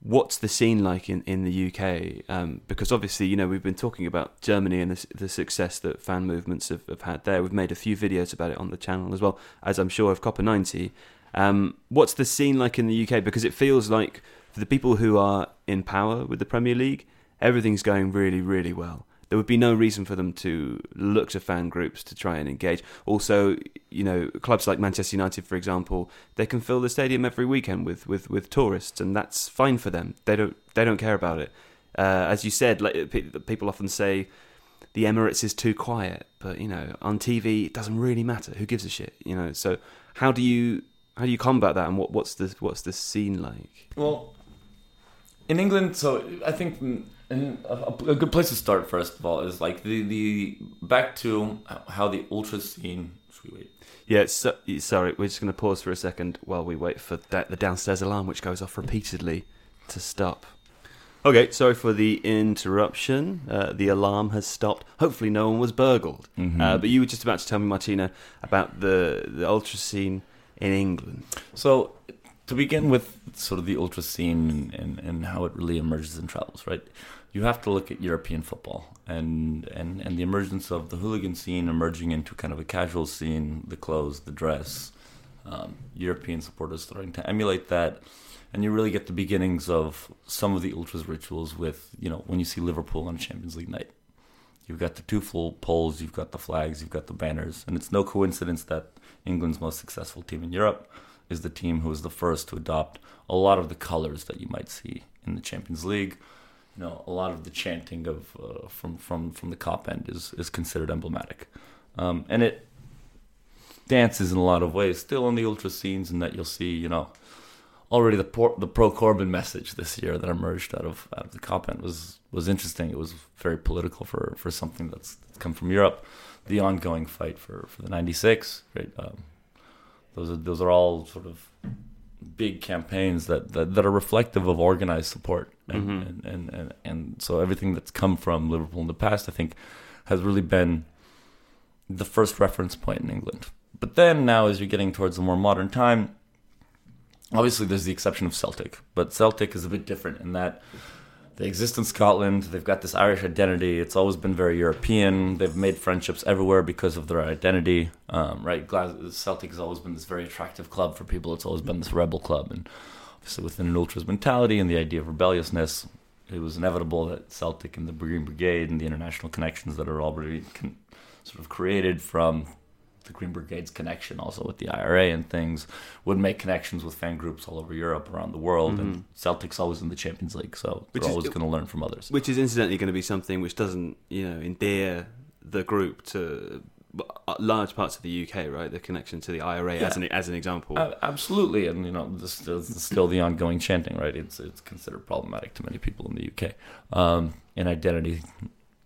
What's the scene like in, in the UK? Um, because obviously, you know, we've been talking about Germany and the, the success that fan movements have, have had there. We've made a few videos about it on the channel as well, as I'm sure of Copa 90. Um, what's the scene like in the UK? Because it feels like for the people who are in power with the Premier League, everything's going really, really well. There would be no reason for them to look to fan groups to try and engage. Also, you know, clubs like Manchester United, for example, they can fill the stadium every weekend with, with, with tourists, and that's fine for them. They don't they don't care about it. Uh, as you said, like people often say, the Emirates is too quiet, but you know, on TV it doesn't really matter. Who gives a shit? You know. So how do you how do you combat that, and what, what's the what's the scene like? Well, in England, so I think mm, a, a good place to start first of all is like the the back to how the ultra scene. Should we wait? Yeah, so, sorry, we're just going to pause for a second while we wait for that, the downstairs alarm, which goes off repeatedly, to stop. Okay, sorry for the interruption. Uh, the alarm has stopped. Hopefully, no one was burgled. Mhm. Uh, but you were just about to tell me, Martino, about the the ultra scene in England. So, to begin with, sort of the ultra scene and, and how it really emerges and travels, right? You have to look at European football and, and, and the emergence of the hooligan scene emerging into kind of a casual scene, the clothes, the dress, um, European supporters starting to emulate that. And you really get the beginnings of some of the ultras rituals with, you know, when you see Liverpool on Champions League night. You've got the two full poles, you've got the flags, you've got the banners, and it's no coincidence that England's most successful team in Europe is the team who was the first to adopt a lot of the colors that you might see in the Champions League. You know, a lot of the chanting of uh, from from from the Kop end is is considered emblematic, um, and it dances in a lot of ways still on the ultra scenes, and that you'll see. You know, already the por- the pro Corbyn message this year that emerged out of out of the Kop end was was interesting. It was very political for for something that's come from Europe. The ongoing fight for for the '96, right? Um, those are those are all sort of big campaigns that, that, that are reflective of organized support and, Mhm. and, and, and, and so everything that's come from Liverpool in the past I think has really been the first reference point in England. But then now as you're getting towards a more modern time obviously there's the exception of Celtic, but Celtic is a bit different in that they exist in Scotland. They've got this Irish identity. It's always been very European. They've made friendships everywhere because of their identity. Um, right, Celtic has always been this very attractive club for people. It's always been this rebel club, and obviously within an ultras mentality and the idea of rebelliousness, it was inevitable that Celtic and the Green Brigade and the international connections that are already con- sort of created from the Green Brigade's connection also with the IRA and things would make connections with fan groups all over Europe, around the world, and Celtic's always in the Champions League, so Mm-hmm. Which they're is- always going to learn from others. Which is incidentally going to be something which doesn't, you know, endear the group to uh, large parts of the UK, right? The connection to the IRA as an as an example. Uh, absolutely, and you know, this is still the ongoing chanting, right? It's it's considered problematic to many people in the UK. Um, an identity,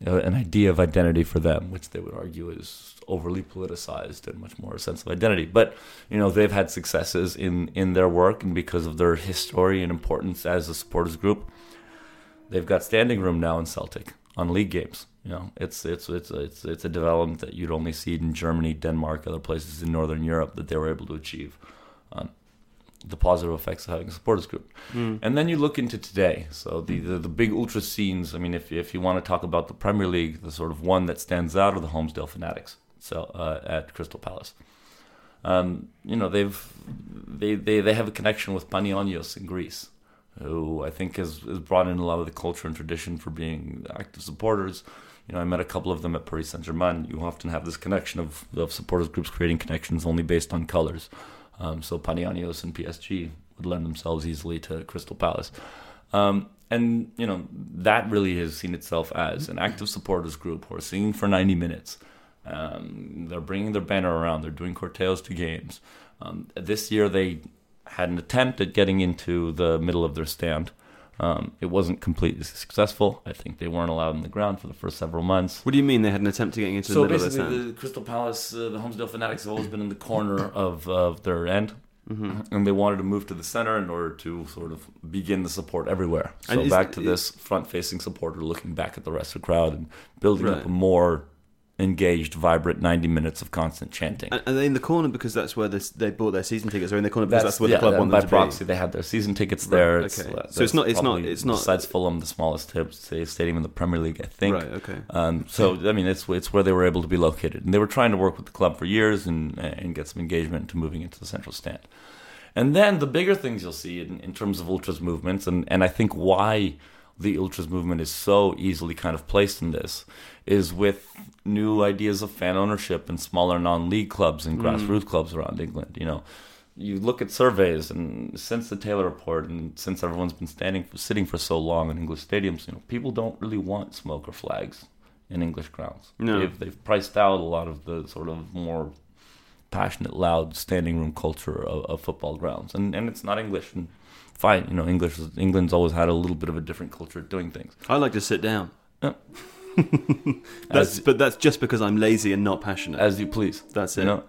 uh, an idea of identity for them, which they would argue is overly politicized and much more a sense of identity. But you know, they've had successes in in their work, and because of their history and importance as a supporters group, they've got standing room now in Celtic on league games. You know, it's it's it's it's it's a development that you'd only see in Germany, Denmark, other places in Northern Europe that they were able to achieve. Um, the positive effects of having a supporters group, Mm. and then you look into today. So the, the the big ultra scenes. I mean, if if you want to talk about the Premier League, the sort of one that stands out are the Holmesdale Fanatics. So uh, at Crystal Palace, um, you know they've they, they they have a connection with Panionios in Greece, who I think has, has brought in a lot of the culture and tradition for being active supporters. You know, I met a couple of them at Paris Saint Germain. You often have this connection of, of supporters groups creating connections only based on colors. Um, so Panionios and PSG would lend themselves easily to Crystal Palace. Um, and, you know, that really has seen itself as an active supporters group who are singing for 90 minutes. Um, they're bringing their banner around. They're doing corteos to games. Um, this year they had an attempt at getting into the middle of their stand. Um, it wasn't completely successful. I think they weren't allowed on the ground for the first several months. What do you mean they had an attempt to get into So the middle of the basically, the Crystal Palace, uh, the Holmesdale Fanatics have always been in the corner of, of their end, hmm and they wanted to move to the center in order to sort of begin the support everywhere. So is- back to this front-facing supporter looking back at the rest of the crowd and building Right. up a more engaged, vibrant 90 minutes of constant chanting. And are they in the corner because that's where this, they bought their season tickets, or in the corner because that's, where yeah, the club by them to proxy, be? they had their season tickets Right, there. okay. It's, uh, So it's not- it's not- it's not- besides Fulham, the smallest stadium in the Premier League, I think. Right. Okay. Um, so I mean, it's it's where they were able to be located, and they were trying to work with the club for years and and get some engagement to moving into the central stand. And then the bigger things you'll see in, in terms of ultras movements, and and I think why the ultras movement is so easily kind of placed in this is with new ideas of fan ownership and smaller non-league clubs and mm. grassroots clubs around England. You know, you look at surveys, and since the Taylor report, and since everyone's been standing sitting for so long in English stadiums, you know, people don't really want smoke or flags in English grounds. No. They've, they've priced out a lot of the sort of more passionate, loud standing room culture of, of football grounds, and and it's not English. And fine, you know, English England's always had a little bit of a different culture of doing things. I like to sit down. Yeah. That's As- but that's just because I'm lazy and not passionate. As you please. that's it. You know,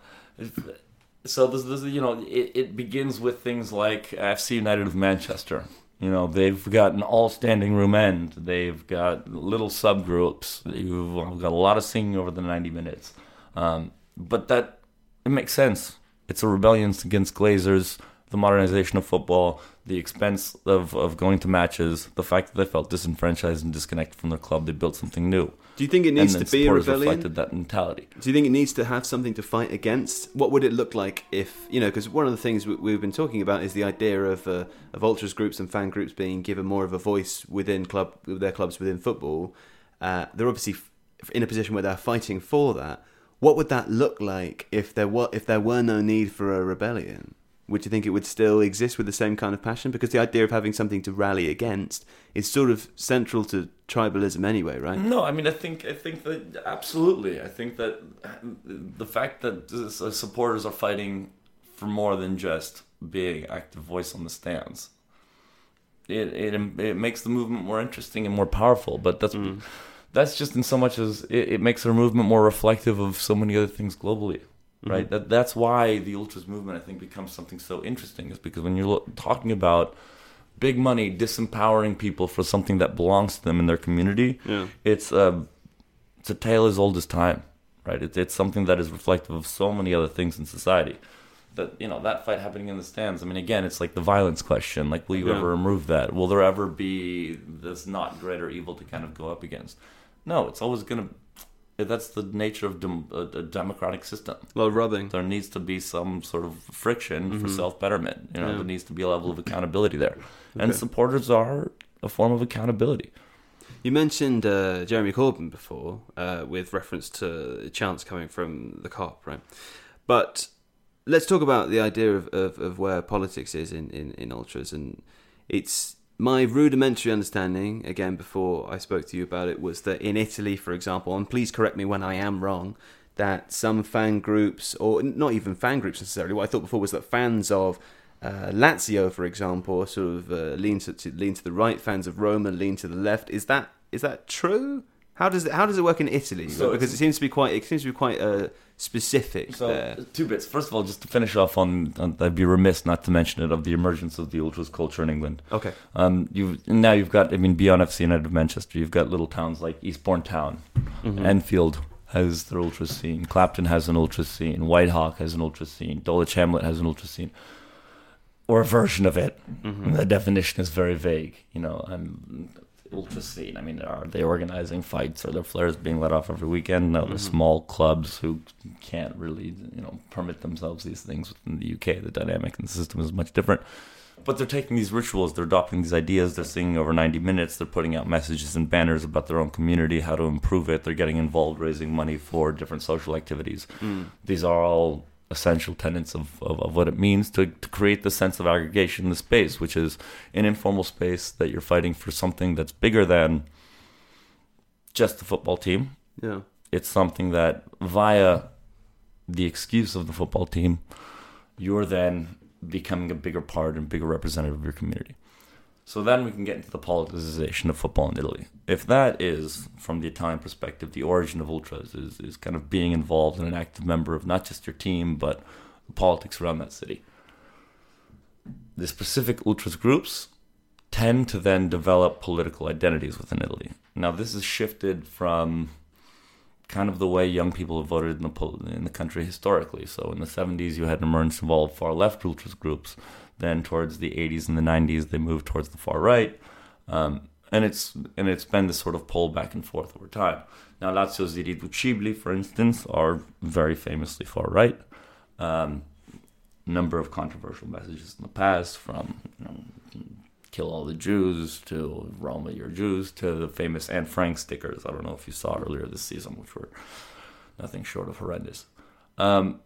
so this, this you know, it, it begins with things like FC United of Manchester. You know, they've got an all standing room end. They've got little subgroups. You've got a lot of singing over the ninety minutes, um, but that it makes sense. It's a rebellion against Glazers, the modernization of football, the expense of, of going to matches, the fact that they felt disenfranchised and disconnected from their club. They built something new, Do you think it needs and to be a rebellion? reflected that mentality. Do you think it needs to have something to fight against? What would it look like if you know? Because one of the things we- we've been talking about is the idea of uh, of ultras groups and fan groups being given more of a voice within club their clubs within football. Uh, they're obviously in a position where they're fighting for that, what would that look like if there were if there were no need for a rebellion? Would you think it would still exist with the same kind of passion? Because the idea of having something to rally against is sort of central to tribalism anyway, right? No, I mean, I think I think that absolutely. I think that the fact that supporters are fighting for more than just being active voice on the stands, it it it makes the movement more interesting and more powerful. But that's mm. that's just in so much as it, it makes our movement more reflective of so many other things globally right? Mm-hmm. That that's why the ultras movement I think becomes something so interesting is because when you're lo- talking about big money disempowering people for something that belongs to them in their community, yeah. it's a um, it's a tale as old as time, right? It's it's something that is reflective of so many other things in society. That you know that fight happening in the stands. I mean, again, it's like the violence question. Like, will you yeah. ever remove that? Will there ever be this not greater evil to kind of go up against? No, it's always going to that's the nature of dem- a, democratic system. Well, rubbing. There needs to be some sort of friction mm-hmm. for self betterment. You know, yeah. there needs to be a level of accountability there, okay. and supporters are a form of accountability. You mentioned uh, Jeremy Corbyn before, uh, with reference to chants coming from the Kop, right? But let's talk about the idea of, of, of where politics is in, in, in ultras, and it's my rudimentary understanding, again, before I spoke to you about it, was that in Italy, for example, and please correct me when I am wrong, that some fan groups, or not even fan groups necessarily, what I thought before was that fans of uh, Lazio, for example, sort of uh, lean to, to, lean to the right, fans of Roma lean to the left. Is that is that true? How does it how does it work in Italy? So because it seems to be quite it seems to be quite uh, specific. So there. two bits. First of all, just to finish off on, on, I'd be remiss not to mention it of the emergence of the ultras culture in England. Okay. Um, you now you've got I mean beyond FC United of Manchester, you've got little towns like Eastbourne Town, mm-hmm. Enfield has their ultra scene, Clapton has an ultra scene, Whitehawk has an ultra scene, Dulwich Hamlet has an ultra scene or a version of it. Mm-hmm. The definition is very vague. You know, and ultra scene. I mean, are they organizing fights? Are there flares being let off every weekend? No, mm-hmm. the small clubs who can't really, you know, permit themselves these things within the UK. The dynamic and the system is much different. But they're taking these rituals, they're adopting these ideas, they're singing over 90 minutes, they're putting out messages and banners about their own community, how to improve it. They're getting involved, raising money for different social activities. Mm. These are all essential tenets of, of, of, what it means to, to create the sense of aggregation in the space, which is an informal space that you're fighting for something that's bigger than just the football team. Yeah. It's something that via the excuse of the football team, you're then becoming a bigger part and bigger representative of your community. So then we can get into the politicization of football in Italy. If that is, from the Italian perspective, the origin of ultras is, is kind of being involved in an active member of not just your team, but the politics around that city. The specific ultras groups tend to then develop political identities within Italy. Now, this has shifted from kind of the way young people have voted in the in the country historically. So in the 70s, you had an emergence of all far left ultras groups then towards the 80s and the 90s, they moved towards the far right. Um, and it's and it's been this sort of pull back and forth over time. Now, Lazio's Irriducibili, for instance, are very famously far right. Um, number of controversial messages in the past, from you know, kill all the Jews to Roma, your Jews, to the famous Anne Frank stickers. I don't know if you saw earlier this season, which were nothing short of horrendous. Um,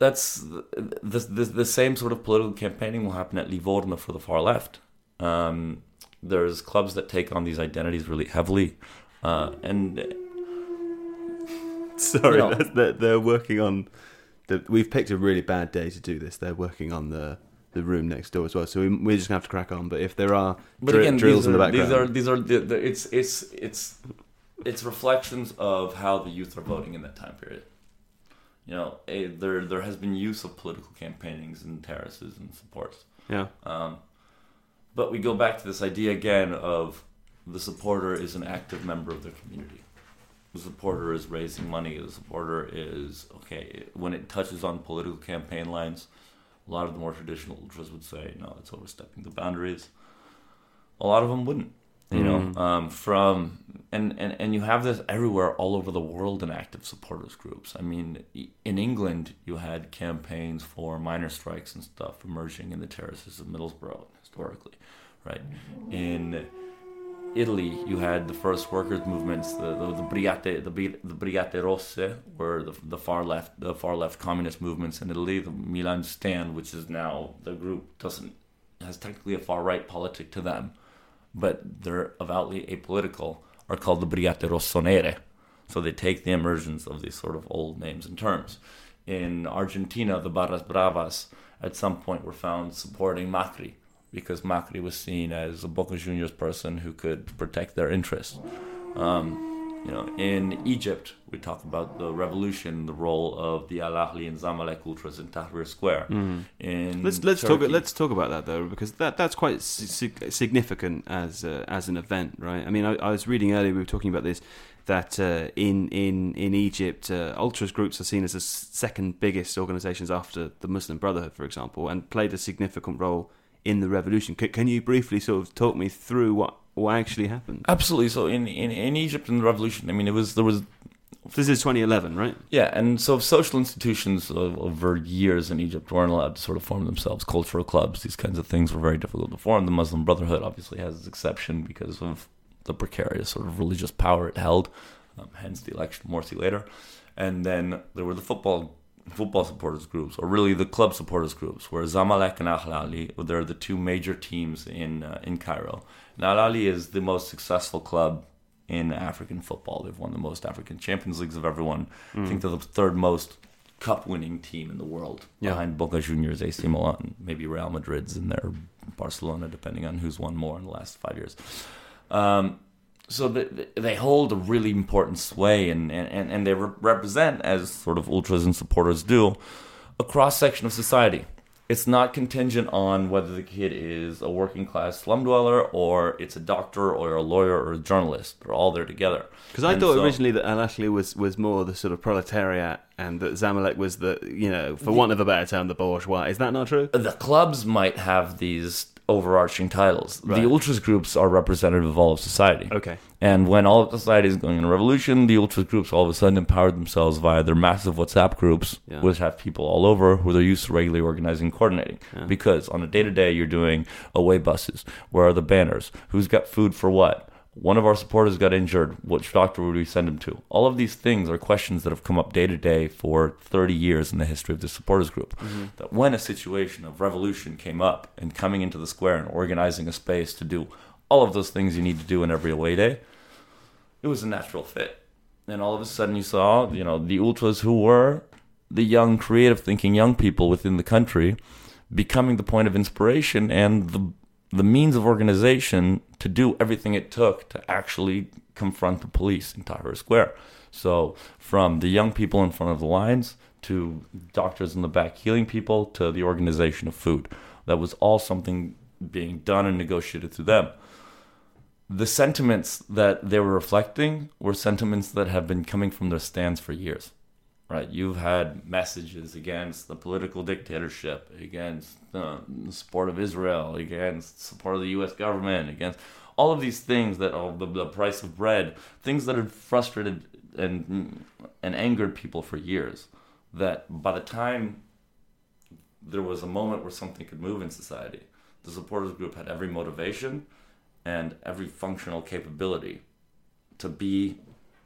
that's the, the, the same sort of political campaigning will happen at Livorno for the far left. Um, there's clubs that take on these identities really heavily, uh, and sorry, you know, they're, they're, working on. The, we've picked a really bad day to do this. They're working on the the room next door as well, so we, we're just gonna have to crack on. But if there are but dr- again, drills are, in the background, these are these are the, the, it's it's it's it's reflections of how the youth are voting in that time period you know, a, there there has been use of political campaignings and terraces and supports. Yeah. Um, but we go back to this idea again of the supporter is an active member of their community. The supporter is raising money. The supporter is okay when it touches on political campaign lines. A lot of the more traditional ultras would say, "No, it's overstepping the boundaries." A lot of them wouldn't you know mm. um, from and, and and you have this everywhere all over the world in active supporters groups i mean in england you had campaigns for miner strikes and stuff emerging in the terraces of middlesbrough historically right in Italy, you had the first workers' movements, the the, the Brigate, the, the Brigate Rosse, were the, the far left, the far left communist movements in Italy. The Milan Stand, which is now the group, doesn't has technically a far right politic to them, but they're avowedly apolitical. Are called the Brigate Rossonere, so they take the emergence of these sort of old names and terms. In Argentina, the Barras Bravas at some point were found supporting Macri because Macri was seen as a Boca Juniors person who could protect their interests. Um, you know, in Egypt, we talk about the revolution, the role of the Al Ahly and Zamalek ultras in Tahrir Square. In Let's let's Turkey, talk let's talk about that though because that that's quite sig- significant as uh, as an event, right? I mean, I, I was reading earlier we were talking about this that uh, in in in Egypt, uh, ultras groups are seen as the second biggest organisations after the Muslim Brotherhood, for example, and played a significant role in the revolution. C- can you briefly sort of talk me through what what actually happened? Absolutely. So in, in, in Egypt in the revolution, I mean, it was there was This is 2011, right? Yeah, and so social institutions o- over years in Egypt weren't allowed to sort of form themselves. Cultural clubs, these kinds of things were very difficult to form. The Muslim Brotherhood obviously has its exception because of the precarious sort of religious power it held, um, hence the election of Morsi later. And then there were the football football supporters groups, or really the club supporters groups, where Zamalek and Al Ahly, they're the two major teams in uh, in Cairo. And Al Ahly is the most successful club in African football. They've won the most African Champions Leagues of everyone. I think they're the third most cup winning team in the world Yeah. behind Boca Juniors, AC Milan, maybe Real Madrid's in there, Barcelona, depending on who's won more in the last five years. Um, so they, they hold a really important sway and, and, and they re- represent, as sort of ultras and supporters do, a cross section of society. It's not contingent on whether the kid is a working class slum dweller or it's a doctor or a lawyer or a journalist. They're all there together. Because I And thought so- originally that Al Ahly was, was more the sort of proletariat and that Zamalek was the, you know, for want of a better term, the bourgeois. Is that not true? the clubs might have these overarching titles. Right. The ultras groups are representative of all of society. Okay. And when all of society is going in a revolution, the ultras groups all of a sudden empowered themselves via their massive WhatsApp groups, Yeah. which have people all over who they're used to regularly organizing and coordinating. Yeah. Because on a day to day, you're doing away buses. Where are the banners? Who's got food for what? One of our supporters got injured. Which doctor would we send him to? All of these things are questions that have come up day to day for 30 years in the history of the supporters group. Mm-hmm. That when a situation of revolution came up and coming into the square and organizing a space to do all of those things you need to do in every away day, it was a natural fit. And all of a sudden, you saw, you know, the ultras who were the young, creative thinking young people within the country becoming the point of inspiration and the the means of organization to do everything it took to actually confront the police in Tahrir Square. So, from the young people in front of the lines to doctors in the back healing people to the organization of food, that was all something being done and negotiated through them the sentiments that they were reflecting were sentiments that have been coming from their stands for years. Right? You've had messages against the political dictatorship, against uh, the support of Israel, against support of the U.S. government, against all of these things that are the, the price of bread, things that had frustrated and and angered people for years. That by the time there was a moment where something could move in society, the supporters group had every motivation and every functional capability to be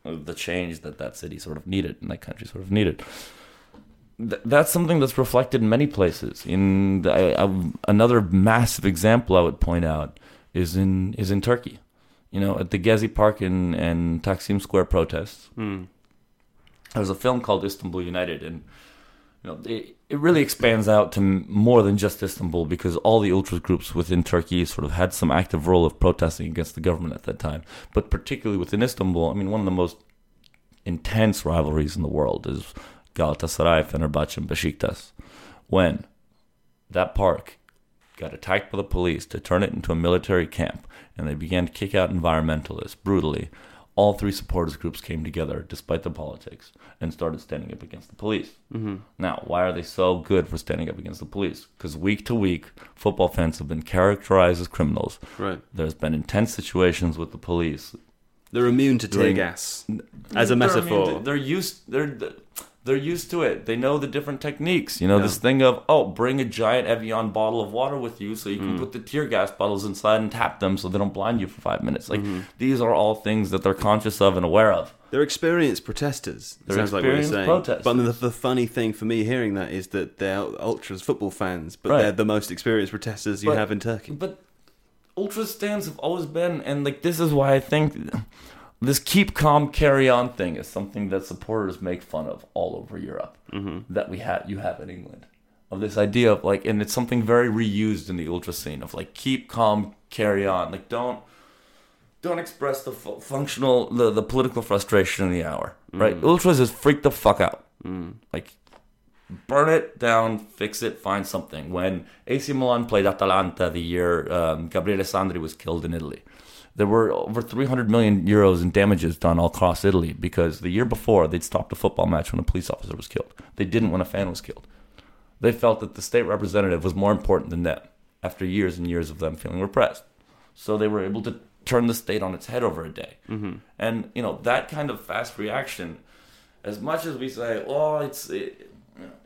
the change that that city sort of needed and that country sort of needed. Th- that's something that's reflected in many places. In the, I, I, another massive example I would point out is in is in Turkey. You know, at the Gezi Park and and Taksim Square protests, hmm. there's a film called Istanbul United, and you know, it, it really expands out to more than just Istanbul because all the ultra groups within Turkey sort of had some active role of protesting against the government at that time. But particularly within Istanbul, I mean, one of the most intense rivalries in the world is Galatasaray, Fenerbahce, and Besiktas. When that park got attacked by the police to turn it into a military camp, and they began to kick out environmentalists brutally. All three supporters groups came together, despite the politics, and started standing up against the police. Mm-hmm. Now, why are they so good for standing up against the police? Because week to week, football fans have been characterized as criminals. Right. There's been intense situations with the police. They're immune to tear gas as a They're- I mean, metaphor. they're used. They're They're used to it. They know the different techniques. You know, Yeah. this thing of, oh, bring a giant Evian bottle of water with you so you can mm. put the tear gas bottles inside and tap them so they don't blind you for five minutes. Like, mm-hmm. these are all things that they're conscious of and aware of. They're experienced protesters. They're sounds like what you're experienced saying. protesters. But the, the funny thing for me hearing that is that they're ultras football fans, but Right. they're the most experienced protesters you But- have in Turkey. But ultra stands have always been, and like this is why I think this keep calm, carry on thing is something that supporters make fun of all over Europe. Mm-hmm. That we have, you have in England, of this idea of like, and it's something very reused in the ultra scene of like keep calm, carry on. Like don't don't express the fu- functional, the the political frustration in the hour. Right? Ultras is freak the fuck out. Like burn it down, fix it, find something. When AC Milan played Atalanta the year um, Gabriele Sandri was killed in Italy, there were over 300 million euros in damages done all across Italy because the year before they'd stopped a football match when a police officer was killed. They didn't when a fan was killed. They felt that the state representative was more important than them after years and years of them feeling repressed. So they were able to turn the state on its head over a day. Mm-hmm. And, you know, that kind of fast reaction, as much as we say, oh, it's. It,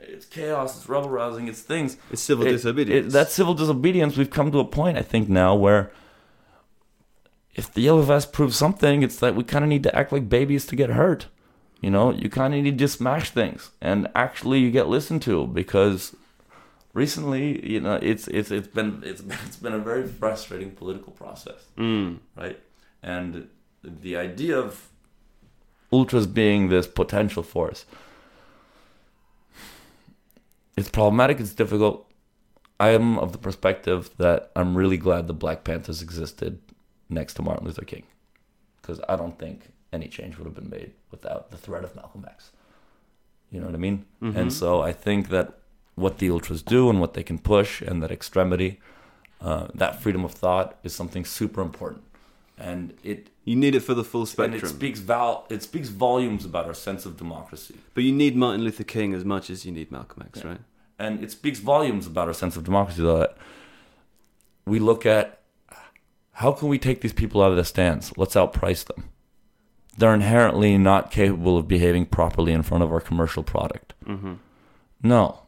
it's chaos, it's rebel rousing, it's things. It's civil It- disobedience. it- that's civil disobedience. We've come to a point, I think, now where if the yellow vest proves something, it's that we kind of need to act like babies to get hurt. You know, you kind of need to smash things, and actually, you get listened to because recently, you know, it's it's it's been it's been, it's been a very frustrating political process, Mm. right? And the idea of ultras being this potential force it's problematic it's difficult i am of the perspective that i'm really glad the black panthers existed next to martin luther king. Because i don't think any change would have been made without the threat of malcolm x. You know what i mean? And so i think that what the ultras do and what they can push and that extremity uh, that freedom of thought is something super important. And it You need it for the full and spectrum. it speaks val it speaks volumes about our sense of democracy. But you need Martin Luther King as much as you need Malcolm X, right? and it speaks volumes about our sense of democracy that we look at how can we take these people out of the stands let's outprice them they're inherently not capable of behaving properly in front of our commercial product Mm-hmm. no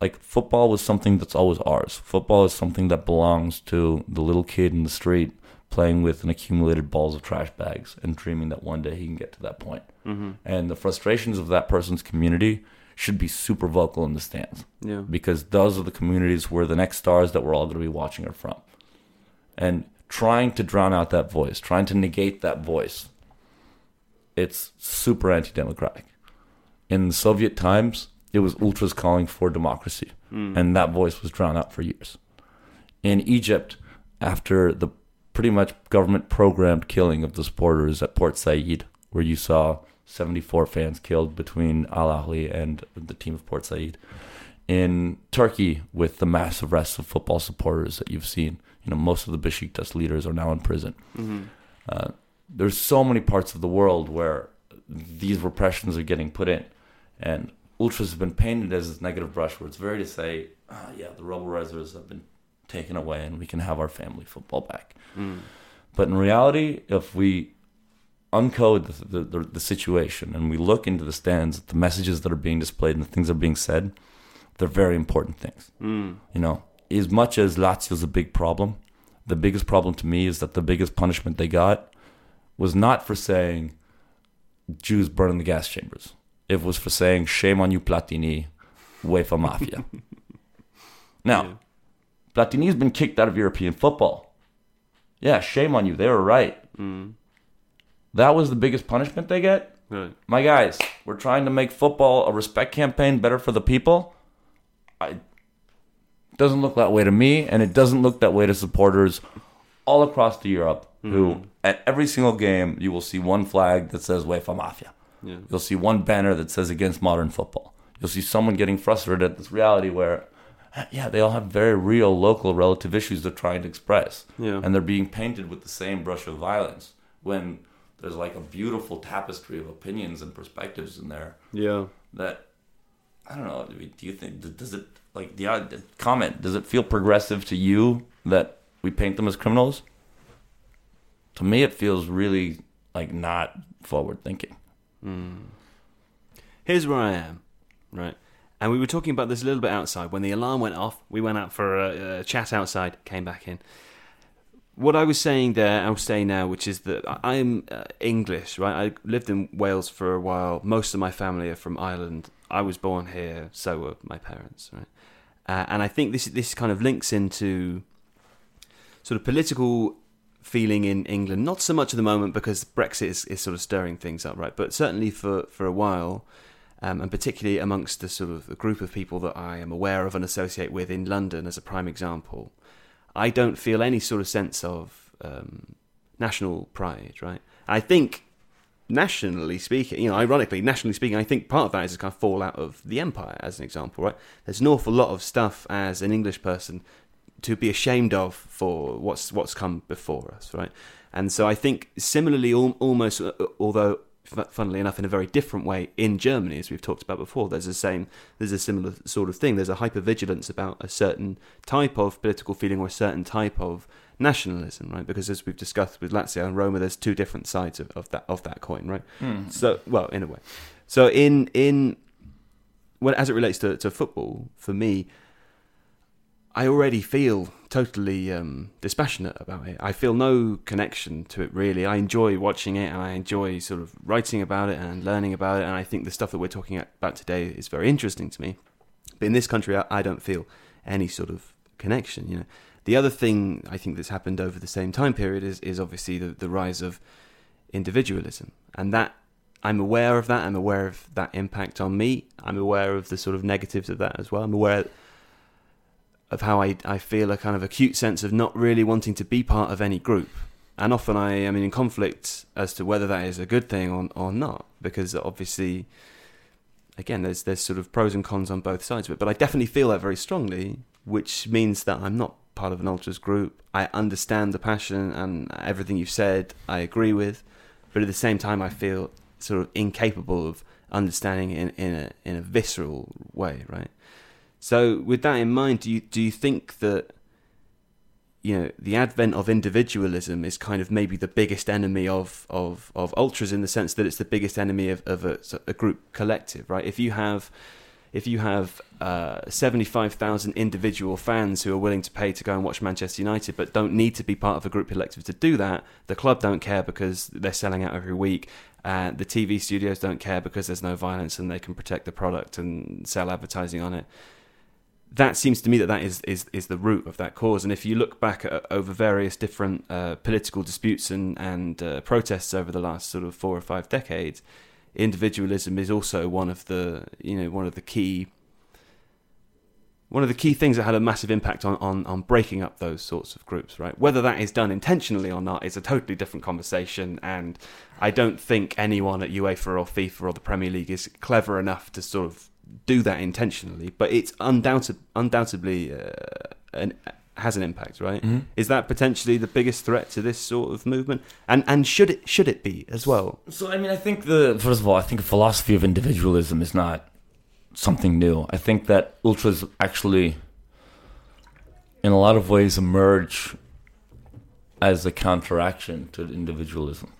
like football was something that's always ours football is something that belongs to the little kid in the street playing with an accumulated balls of trash bags and dreaming that one day he can get to that point Mm-hmm. and the frustrations of that person's community should be super vocal in the stands Yeah. because those are the communities where the next stars that we're all going to be watching are from. And trying to drown out that voice, trying to negate that voice, it's super anti democratic. In Soviet times, it was ultras calling for democracy, hmm. and that voice was drowned out for years. In Egypt, after the pretty much government programmed killing of the supporters at Port Said, where you saw 74 fans killed between Al Ahly and the team of Port Said. In Turkey, with the massive arrests of football supporters that you've seen, you know most of the Besiktas leaders are now in prison. Mm-hmm. Uh, there's so many parts of the world where these repressions are getting put in, and ultras have been painted as this negative brush, where it's very to say, ah, yeah, the rebel risers have been taken away, and we can have our family football back. Mm. But in reality, if we uncode the, the, the, the situation and we look into the stands, the messages that are being displayed and the things that are being said, they're very important things. Mm. You know, as much as Lazio's a big problem, the biggest problem to me is that the biggest punishment they got was not for saying Jews burn in the gas chambers. It was for saying shame on you, Platini, UEFA mafia. now, Yeah. Platini's been kicked out of European football. Yeah, shame on you. They were right. Mm. That was the biggest punishment they get. Right. My guys, we're trying to make football a respect campaign better for the people. I doesn't look that way to me, and it doesn't look that way to supporters all across the Europe. Who mm-hmm. at every single game you will see one flag that says UEFA Mafia. Yeah. You'll see one banner that says against modern football. You'll see someone getting frustrated at this reality where, eh, yeah, they all have very real, local, relative issues they're trying to express Yeah. and they're being painted with the same brush of violence when there's like a beautiful tapestry of opinions and perspectives in there Yeah. that I don't know. Do you think does it like the uh, odd comment? Does it feel progressive to you that we paint them as criminals? To me, it feels really like not forward thinking. Hmm. here's where I am, right? And we were talking about this a little bit outside. When the alarm went off, we went out for a, a chat outside, came back in. What I was saying there, I'll say now, which is that I'm uh, English, right? I lived in Wales for a while. Most of my family are from Ireland. I was born here, so were my parents, right? Uh, and I think this this kind of links into sort of political feeling in England. Not so much at the moment because Brexit is, is sort of stirring things up, right? But certainly for for a while, um, and particularly amongst the sort of the group of people that I am aware of and associate with in London, as a prime example, I don't feel any sort of sense of um, national pride, right? I think nationally speaking, you know, ironically, nationally speaking, I think part of that is a kind of fallout of the empire, as an example, right? There's an awful lot of stuff as an English person to be ashamed of for what's what's come before us, right? And so I think similarly, al- almost, uh, although funnily enough, in a very different way in Germany, as we've talked about before, there's the same, there's a similar sort of thing. There's a hypervigilance about a certain type of political feeling or a certain type of nationalism, right? Because as we've discussed with Lazio and Roma, there's two different sides of, of that of that coin, right? Hmm. So, well, in a way. So, in in when as it relates to, to football, for me, I already feel totally um, dispassionate about it. I feel no connection to it really. I enjoy watching it and I enjoy sort of writing about it and learning about it. And I think the stuff that we're talking about today is very interesting to me. But in this country, I, I don't feel any sort of connection. You know, the other thing I think that's happened over the same time period is is obviously the, the rise of individualism, and that I'm aware of that. I'm aware of that impact on me. I'm aware of the sort of negatives of that as well. I'm aware of how I, I feel a kind of acute sense of not really wanting to be part of any group. And often I am in conflict as to whether that is a good thing or, or not, because obviously, again, there's there's sort of pros and cons on both sides of it. But I definitely feel that very strongly, which means that I'm not part of an ultras group. I understand the passion and everything you've said. I agree with, but at the same time, I feel sort of incapable of understanding in in a in a visceral way, right? So, with that in mind, do you do you think that you know the advent of individualism is kind of maybe the biggest enemy of of of ultras in the sense that it's the biggest enemy of of a, a group collective, right? If you have if you have uh, 75,000 individual fans who are willing to pay to go and watch Manchester United but don't need to be part of a group collective to do that, the club don't care because they're selling out every week. Uh, the TV studios don't care because there's no violence and they can protect the product and sell advertising on it. That seems to me that that is, is, is the root of that cause. And if you look back at, over various different uh, political disputes and, and uh, protests over the last sort of four or five decades, individualism is also one of the you know one of the key one of the key things that had a massive impact on, on, on breaking up those sorts of groups, right? Whether that is done intentionally or not is a totally different conversation, and I don't think anyone at UEFA or FIFA or the Premier League is clever enough to sort of do that intentionally. But it's undoubted, undoubtedly uh, an, has an impact, right? Mhm. Is that potentially the biggest threat to this sort of movement? And and should it should it be as well? So I mean, I think the first of all, I think a philosophy of individualism is not something new. I think that ultras actually, in a lot of ways, emerge as a counteraction to individualism.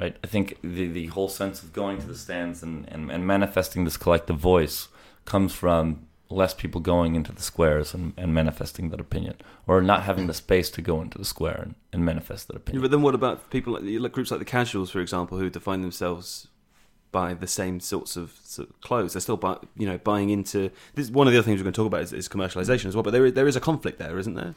Right? I think the the whole sense of going to the stands and, and, and manifesting this collective voice comes from less people going into the squares and, and manifesting that opinion, or not having the space to go into the square and, and manifest that Yeah, opinion. but then what about people like, like groups like the casuals, for example, who define themselves by the same sorts of, sort of clothes? They're still, buy, you know, buying into. This one of the other things we're going to talk about is, is commercialization as well. But there there is a conflict there, isn't there?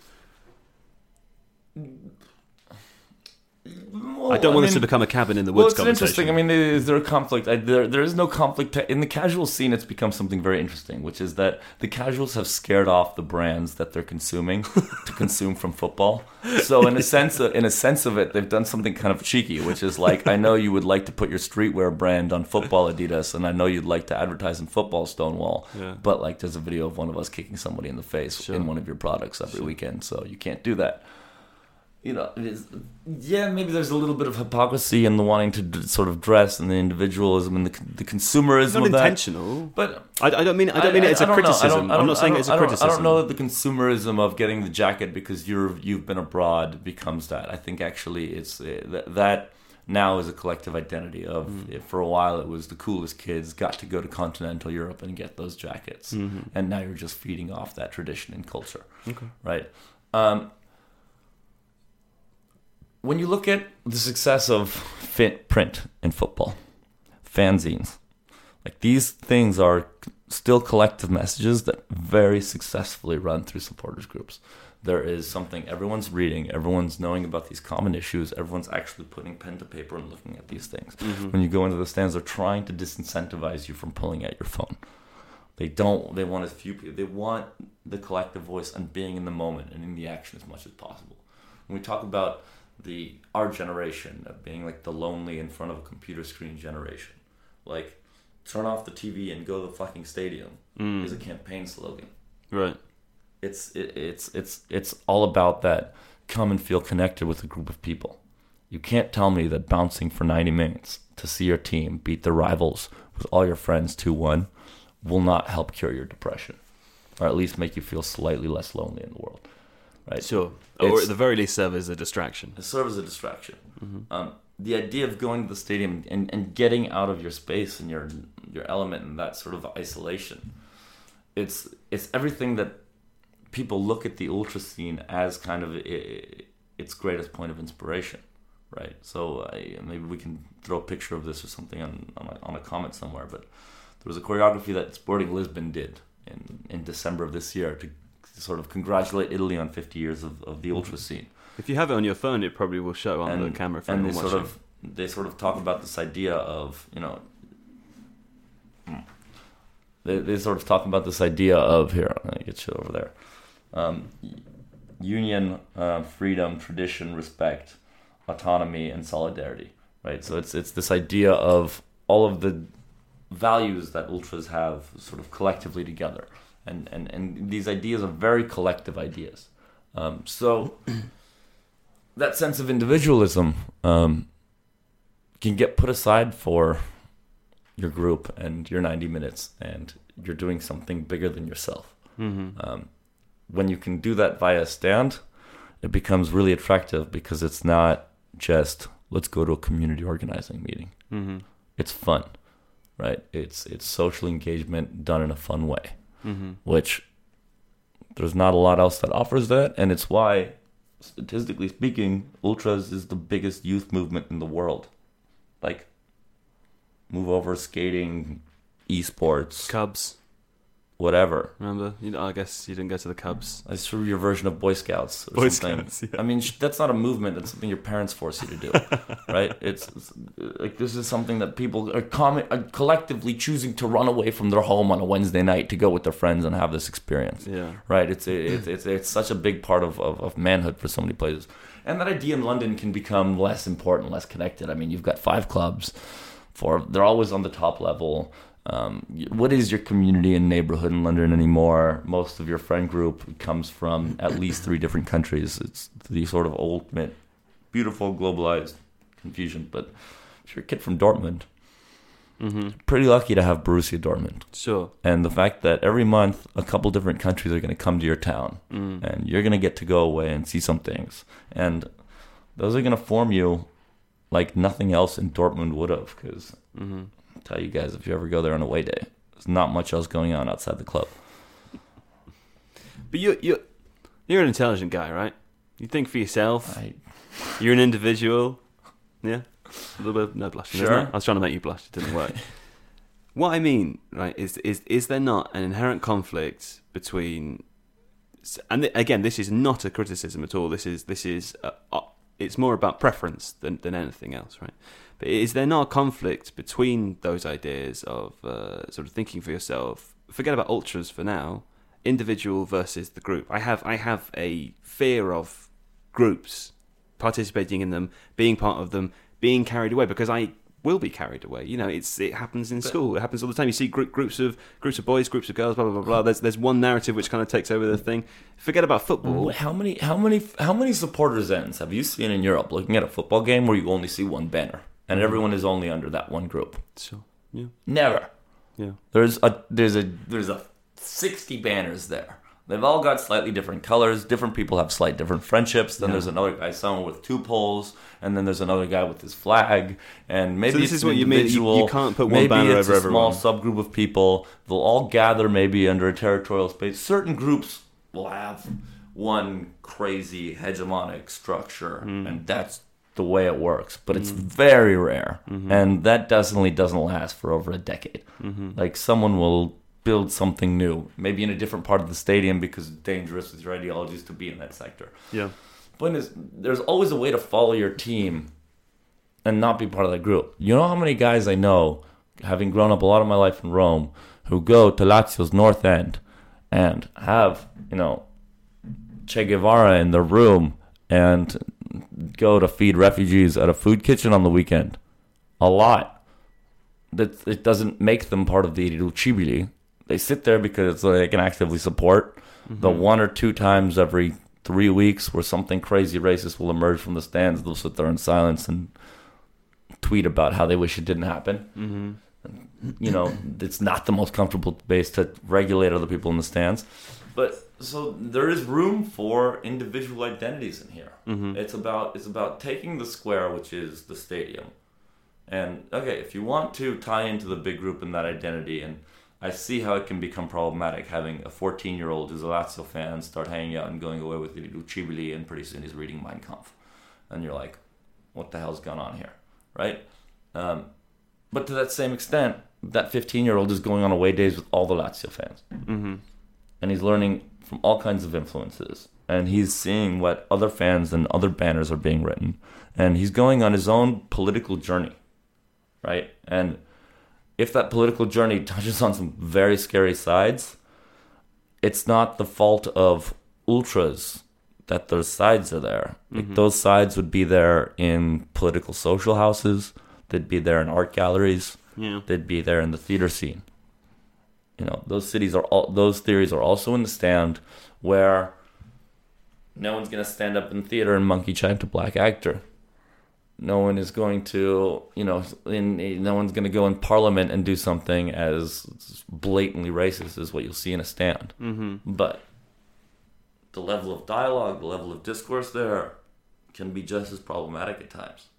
I don't want this to become a cabin in the woods. Well, it's conversation. interesting. I mean, is there a conflict? I, there, there is no conflict in the casual scene. It's become something very interesting, which is that the casuals have scared off the brands that they're consuming to consume from football. So, in a sense, of, in a sense of it, they've done something kind of cheeky, which is like, I know you would like to put your streetwear brand on football Adidas, and I know you'd like to advertise in football Stone Island, Yeah. but like, there's a video of one of us kicking somebody in the face Sure. in one of your products every weekend, so you can't do that you know, it is, yeah, maybe there's a little bit of hypocrisy in the wanting to d- sort of dress and the individualism and the, the consumerism it's not of that. intentional. But I, I don't mean I don't mean it as a. I criticism. I I'm don't- saying it's a I criticism. I don't know that the consumerism of getting the jacket because you're you've been abroad becomes that. I think actually it's uh, that, that now is a collective identity of Mm. if for a while it was the coolest kids got to go to continental Europe and get those jackets Mhm. and now you're just feeding off that tradition and culture Okay. right um, when you look at the success of fit print in football fanzines like these things are still collective messages that very successfully run through supporters groups. There is something everyone's reading everyone's knowing about these common issues everyone's actually putting pen to paper and looking at these things. Mhm. when you go into the stands they're trying to disincentivize you from pulling out your phone. They don't they want as few people they want the collective voice and being in the moment and in the action as much as possible. When we talk about the our generation of being like the lonely in front of a computer screen generation like turn off the tv and go to the fucking stadium Mm. is a campaign slogan Right. it's it, it's it's it's all about that come and feel connected with a group of people. You can't tell me that bouncing for 90 minutes to see your team beat the rivals with all your friends 2-1 will not help cure your depression or at least make you feel slightly less lonely in the world. Right? Sure. Or at the very least, serve as a distraction. Serve as a distraction. Mm-hmm. Um, the idea of going to the stadium and, and getting out of your space and your your element and that sort of isolation, it's it's everything that people look at the ultra scene as kind of i- its greatest point of inspiration, right? So I, maybe we can throw a picture of this or something on on a, on a comment somewhere. But there was a choreography that Sporting Lisbon did in in December of this year to sort of congratulate Italy on 50 years of, of the ultra scene. If you have it on your phone, it probably will show on and, the camera for and they sort of they sort of talk about this idea of you know hmm. they, they sort of talk about this idea of here let me get you over there. Um, union uh, freedom tradition respect autonomy and solidarity right? So it's it's this idea of all of the values that ultras have sort of collectively together and and, and these ideas are very collective ideas. Um, so that sense of individualism um, can get put aside for your group and your 90 minutes and you're doing something bigger than yourself. Hmm um, when you can do that via stand it becomes really attractive because it's not just let's go to a community organizing meeting. Hmm it's fun right? It's it's social engagement done in a fun way hmm which there's not a lot else that offers that and it's why statistically speaking ultras is the biggest youth movement in the world. Like move over skating esports. Cubs. Whatever Remember? You know, I guess you didn't go to the Cubs. it's sort of your version of boy scouts or Boy something Scouts, yeah. i mean that's not a movement that's something your parents force you to do right it's, it's like this is something that people are, com- are collectively choosing to run away from their home on a wednesday night to go with their friends and have this experience Yeah. right? It's it's it's it's such a big part of, of, of manhood for so many places, and that idea in London can become less important, less connected. I mean, you've got five clubs, for they're always on the top level. Um, what is your community and neighborhood in London anymore? Most of your friend group comes from at least three different countries. It's the sort of ultimate, beautiful globalized confusion. But if you're a kid from Dortmund, hmm pretty lucky to have Borussia Dortmund Sure. and the fact that every month a couple different countries are going to come to your town Mm. and you're going to get to go away and see some things and those are going to form you like nothing else in Dortmund would have because hmm I'll tell you guys if you ever go there on a way day there's not much else going on outside the club But you you you're an intelligent guy, right? You think for yourself. I, You're an individual. Yeah. A little bit of no blushing. Sure. I was trying to make you blush. It didn't work. what I mean, right, is is is there not an inherent conflict between? And th- again, this is not a criticism at all. This is this is uh, uh, it's more about preference than than anything else, right? But is there not a conflict between those ideas of uh, sort of thinking for yourself? Forget about ultras for now. Individual versus the group. I have I have a fear of groups participating in them, being part of them, being carried away because I will be carried away. You know, it's it happens in But- school. It happens all the time. You see group, groups of groups of boys, groups of girls, blah blah blah blah. There's there's one narrative which kind of takes over the thing. Forget about football. how many how many how many supporters ends have you seen in Europe looking at a football game where you only see one banner and everyone is only under that one group Sure. Yeah. never Yeah. There's a there's a there's a sixty banners there They've all got slightly different colors. Different people have slight different friendships. Then Yeah. there's another guy, someone with two poles, and then there's another guy with his flag. And maybe So this is what you mean, you- you can't put one maybe banner it's over a small subgroup of people. They'll all gather maybe under a territorial space. Certain groups will have one crazy hegemonic structure, Hmm. and that's the way it works. But it's very rare, Mm-hmm. and that definitely doesn't last for over a decade. Mm-hmm. Like someone will build something new, maybe in a different part of the stadium because it's dangerous with your ideologies to be in that sector. Yeah. Point is, there's always a way to follow your team and not be part of that group. You know how many guys I know, having grown up a lot of my life in Rome, who go to Lazio's North End and have, you know, Che Guevara in their room and go to feed refugees at a food kitchen on the weekend? A lot. That it doesn't make them part of the Irriducibili. They sit there because they can actively support the one or two times every three weeks where something crazy racist will emerge from the stands. They'll sit there in silence and tweet about how they wish it didn't happen. Mm-hmm. You know, it's not the most comfortable base to regulate other people in the stands. But so there is room for individual identities in here. Mm-hmm. It's about it's about taking the square, which is the stadium, and okay, if you want to tie into the big group and that identity, and I see how it can become problematic having a 14 year old who's a Lazio fan start hanging out and going away with Irriducibili, and pretty soon he's reading Mein Kampf, and you're like, what the hell's going on here, right? Um, but to that same extent, that 15 year old is going on away days with all the Lazio fans Mm-hmm. and he's learning from all kinds of influences. And he's seeing what other fans and other banners are being written. And he's going on his own political journey right? And if that political journey touches on some very scary sides it's not the fault of ultras that those sides are there. Like mm-hmm. those sides would be there in political social houses. They'd be there in art galleries. Yeah. they'd be there in the theater scene. You know, those cities are all those theories are also in the stand where no one's gonna stand up in theater and monkey chant to black actor. No one is going to, you know, in no one's gonna go in parliament and do something as blatantly racist as what you'll see in a stand. Mm-hmm. But the level of dialogue, the level of discourse there can be just as problematic at times.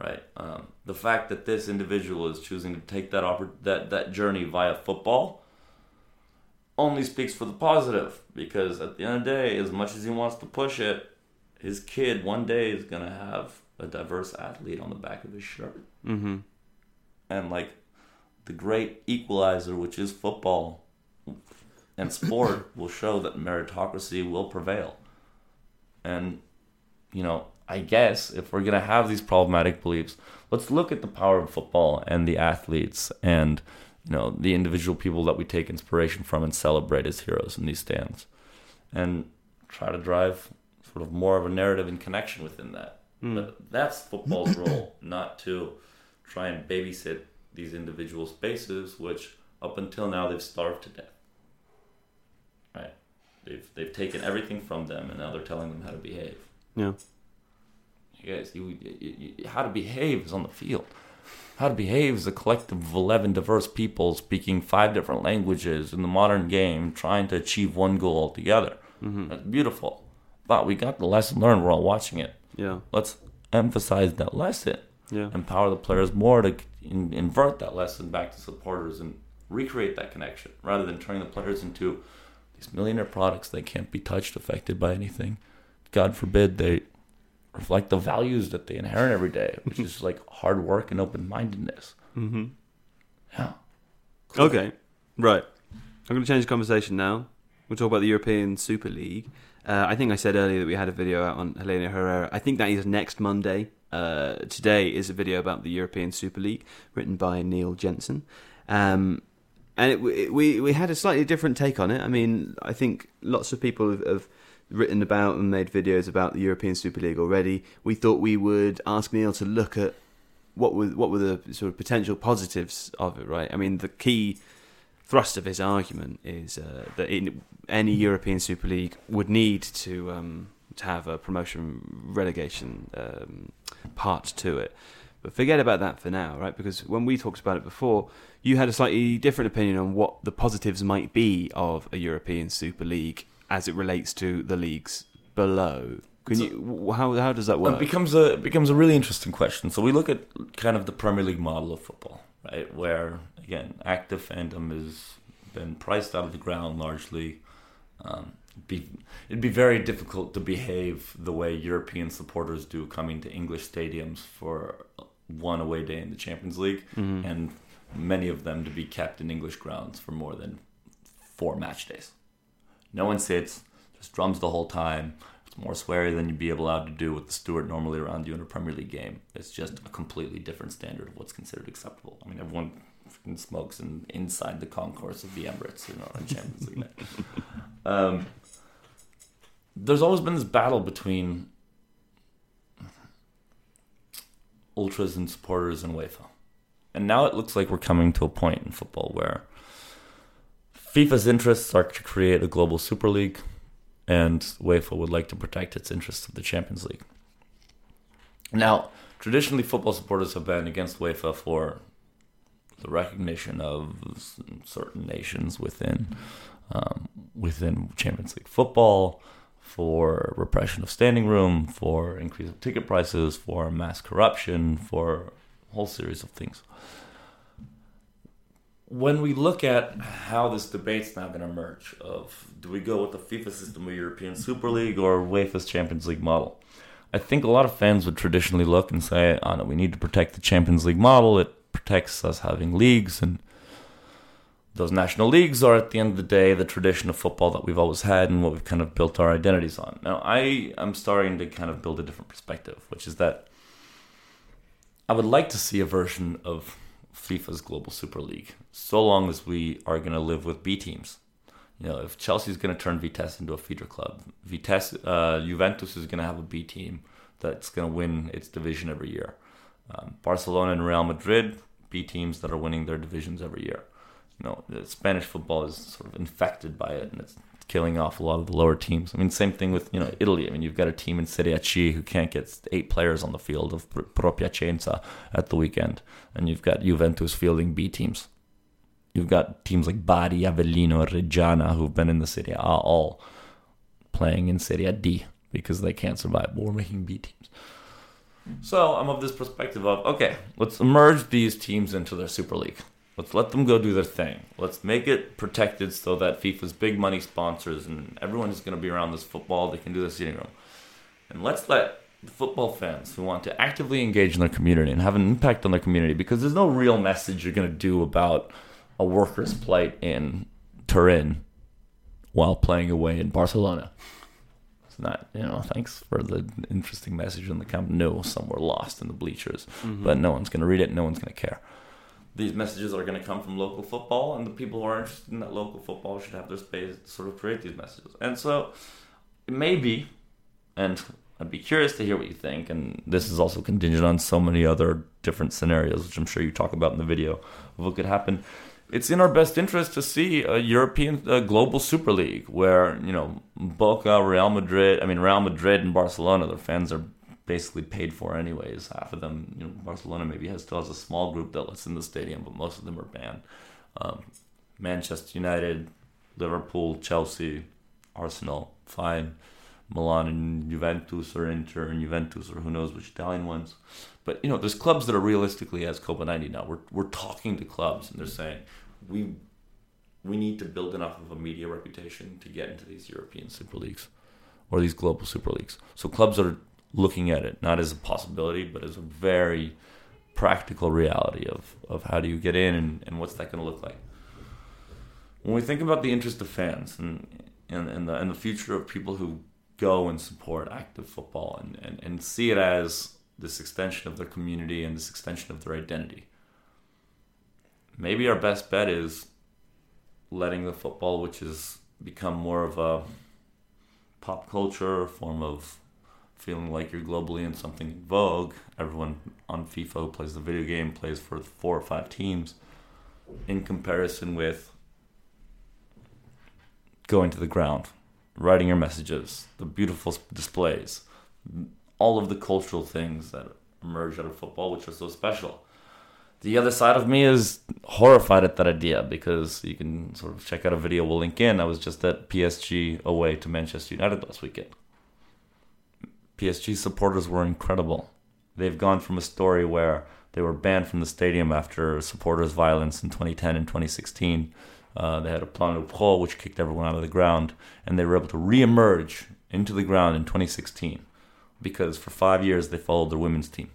Right. Um, the fact that this individual is choosing to take that oppor- that that journey via football only speaks for the positive because at the end of the day, as much as he wants to push it, his kid one day is gonna have a diverse athlete on the back of his shirt Mm-hmm. and like the great equalizer, which is football and sport, will show that meritocracy will prevail. And you know, I guess if we're gonna have these problematic beliefs, let's look at the power of football and the athletes and you know the individual people that we take inspiration from and celebrate as heroes in these stands, and try to drive sort of more of a narrative and connection within that. Hmm. But that's football's role, not to try and babysit these individual spaces, which up until now they've starved to death. Right? They've they've taken everything from them, and now they're telling them how to behave. Yeah. Guys, you, you, you, how to behave is on the field. How to behave is a collective of 11 diverse people speaking five different languages in the modern game, trying to achieve one goal altogether. Mm-hmm. That's beautiful. But we got the lesson learned. We're all watching it. Yeah. Let's emphasize that lesson. Yeah. Empower the players more to in, invert that lesson back to supporters and recreate that connection rather than turning the players into these millionaire products that can't be touched, affected by anything. God forbid they reflect the values that they inherit every day, which is like hard work and open mindedness. Mm-hmm. Yeah. Okay. Right. I'm going to change the conversation now. We'll talk about the European Super League. Uh, I think I said earlier that we had a video out on Helenio Herrera. I think that is next Monday. Uh, today is a video about the European Super League written by Neil Jensen. Um, and it, it, we we had a slightly different take on it. I mean, I think lots of people have, have written about and made videos about the European Super League already. We thought we would ask Neil to look at what were what were the sort of potential positives of it. Right? I mean, the key thrust of his argument is uh, that in any European Super League would need to um, to have a promotion relegation um, part to it But forget about that for now, right? Because when we talked about it before, you had a slightly different opinion on what the positives might be of a European Super League as it relates to the leagues below. Can So- you? How how does that work? It becomes a it becomes a really interesting question. So we look at kind of the Premier League model of football, right? Where again, active fandom has been priced out of the ground largely. Um, be, it'd be very difficult to behave the way European supporters do coming to English stadiums for one away day in the Champions League, Mhm. and many of them to be kept in English grounds for more than four match days. No one sits, just drums the whole time. It's more sweary than you'd be allowed to do with the steward normally around you in a Premier League game. It's just a completely different standard of what's considered acceptable. I mean, everyone freaking smokes in, inside the concourse of the Emirates, you know, in Champions League night. Um, there's always been this battle between ultras and supporters and UEFA. And now it looks like we're coming to a point in football where FIFA's interests are to create a global super league, and UEFA would like to protect its interests of the Champions League. Now, traditionally, football supporters have been against UEFA for the recognition of certain nations within um, within Champions League football, for repression of standing room, for increase of ticket prices, for mass corruption, for a whole series of things when we look at how this debate's now going to emerge of do we go with the FIFA system of European Super League or UEFA's Champions League model, I think a lot of fans would traditionally look and say, "Oh no, we need to protect the Champions League model. It protects us having leagues, and those national leagues are at the end of the day the tradition of football that we've always had and what we've kind of built our identities on." Now, I am starting to kind of build a different perspective, which is that I would like to see a version of FIFA's Global Super League, so long as we are going to live with B teams. You know, if Chelsea's going to turn Vitesse into a feeder club, Vitesse, uh, Juventus is going to have a B team that's going to win its division every year. Um, Barcelona and Real Madrid, B teams that are winning their divisions every year. You know, the Spanish football is sort of infected by it, and it's killing off a lot of the lower teams. I mean, same thing with you know Italy. I mean, you've got a team in Serie C who can't get eight players on the field of Pro Piacenza at the weekend, and you've got Juventus fielding B teams. You've got teams like Bari, Avellino, Reggiana who've been in the Serie A all playing in Serie D because they can't survive. We're making B teams. So I'm of this perspective of okay, let's merge these teams into their Super League. Let's let them go do their thing. Let's make it protected so that FIFA's big money sponsors and everyone is going to be around this football. They can do the seating room, and let's let the football fans who want to actively engage in their community and have an impact on their community because there's no real message you're going to do about a worker's plight in Turin while playing away in Barcelona. It's not, you know, thanks for the interesting message in the Camp Nou, somewhere lost in the bleachers, mm-hmm. but no one's going to read it, no one's going to care. These messages are going to come from local football, and the people who are interested in that local football should have their space to sort of create these messages. And so, maybe, and I'd be curious to hear what you think, and this is also contingent on so many other different scenarios, which I'm sure you talk about in the video of what could happen. It's in our best interest to see a European uh, global Super League where you know Boca, Real Madrid. I mean Real Madrid and Barcelona. Their fans are basically paid for anyways. Half of them, you know, Barcelona maybe has still has a small group that lets in the stadium, but most of them are banned. Um, Manchester United, Liverpool, Chelsea, Arsenal, fine. Milan and Juventus or Inter and Juventus or who knows which Italian ones. But you know, there's clubs that are realistically as Copa 90 now. We're we're talking to clubs and they're saying we we need to build enough of a media reputation to get into these European Super Leagues or these global Super Leagues. So clubs are looking at it not as a possibility, but as a very practical reality of, of how do you get in and, and what's that going to look like. When we think about the interest of fans and and, and the and the future of people who go and support active football and, and, and see it as this extension of their community and this extension of their identity. Maybe our best bet is letting the football, which has become more of a pop culture form of feeling like you're globally in something in vogue. Everyone on FIFA plays the video game plays for four or five teams in comparison with going to the ground, writing your messages, the beautiful displays, all of the cultural things that emerge out of football, which are so special. The other side of me is horrified at that idea because you can sort of check out a video we'll link in. I was just at PSG away to Manchester United last weekend. PSG supporters were incredible. They've gone from a story where they were banned from the stadium after supporters' violence in 2010 and 2016. Uh, they had a Plan Leproux, which kicked everyone out of the ground, and they were able to re-emerge into the ground in 2016 because for five years they followed their women's team.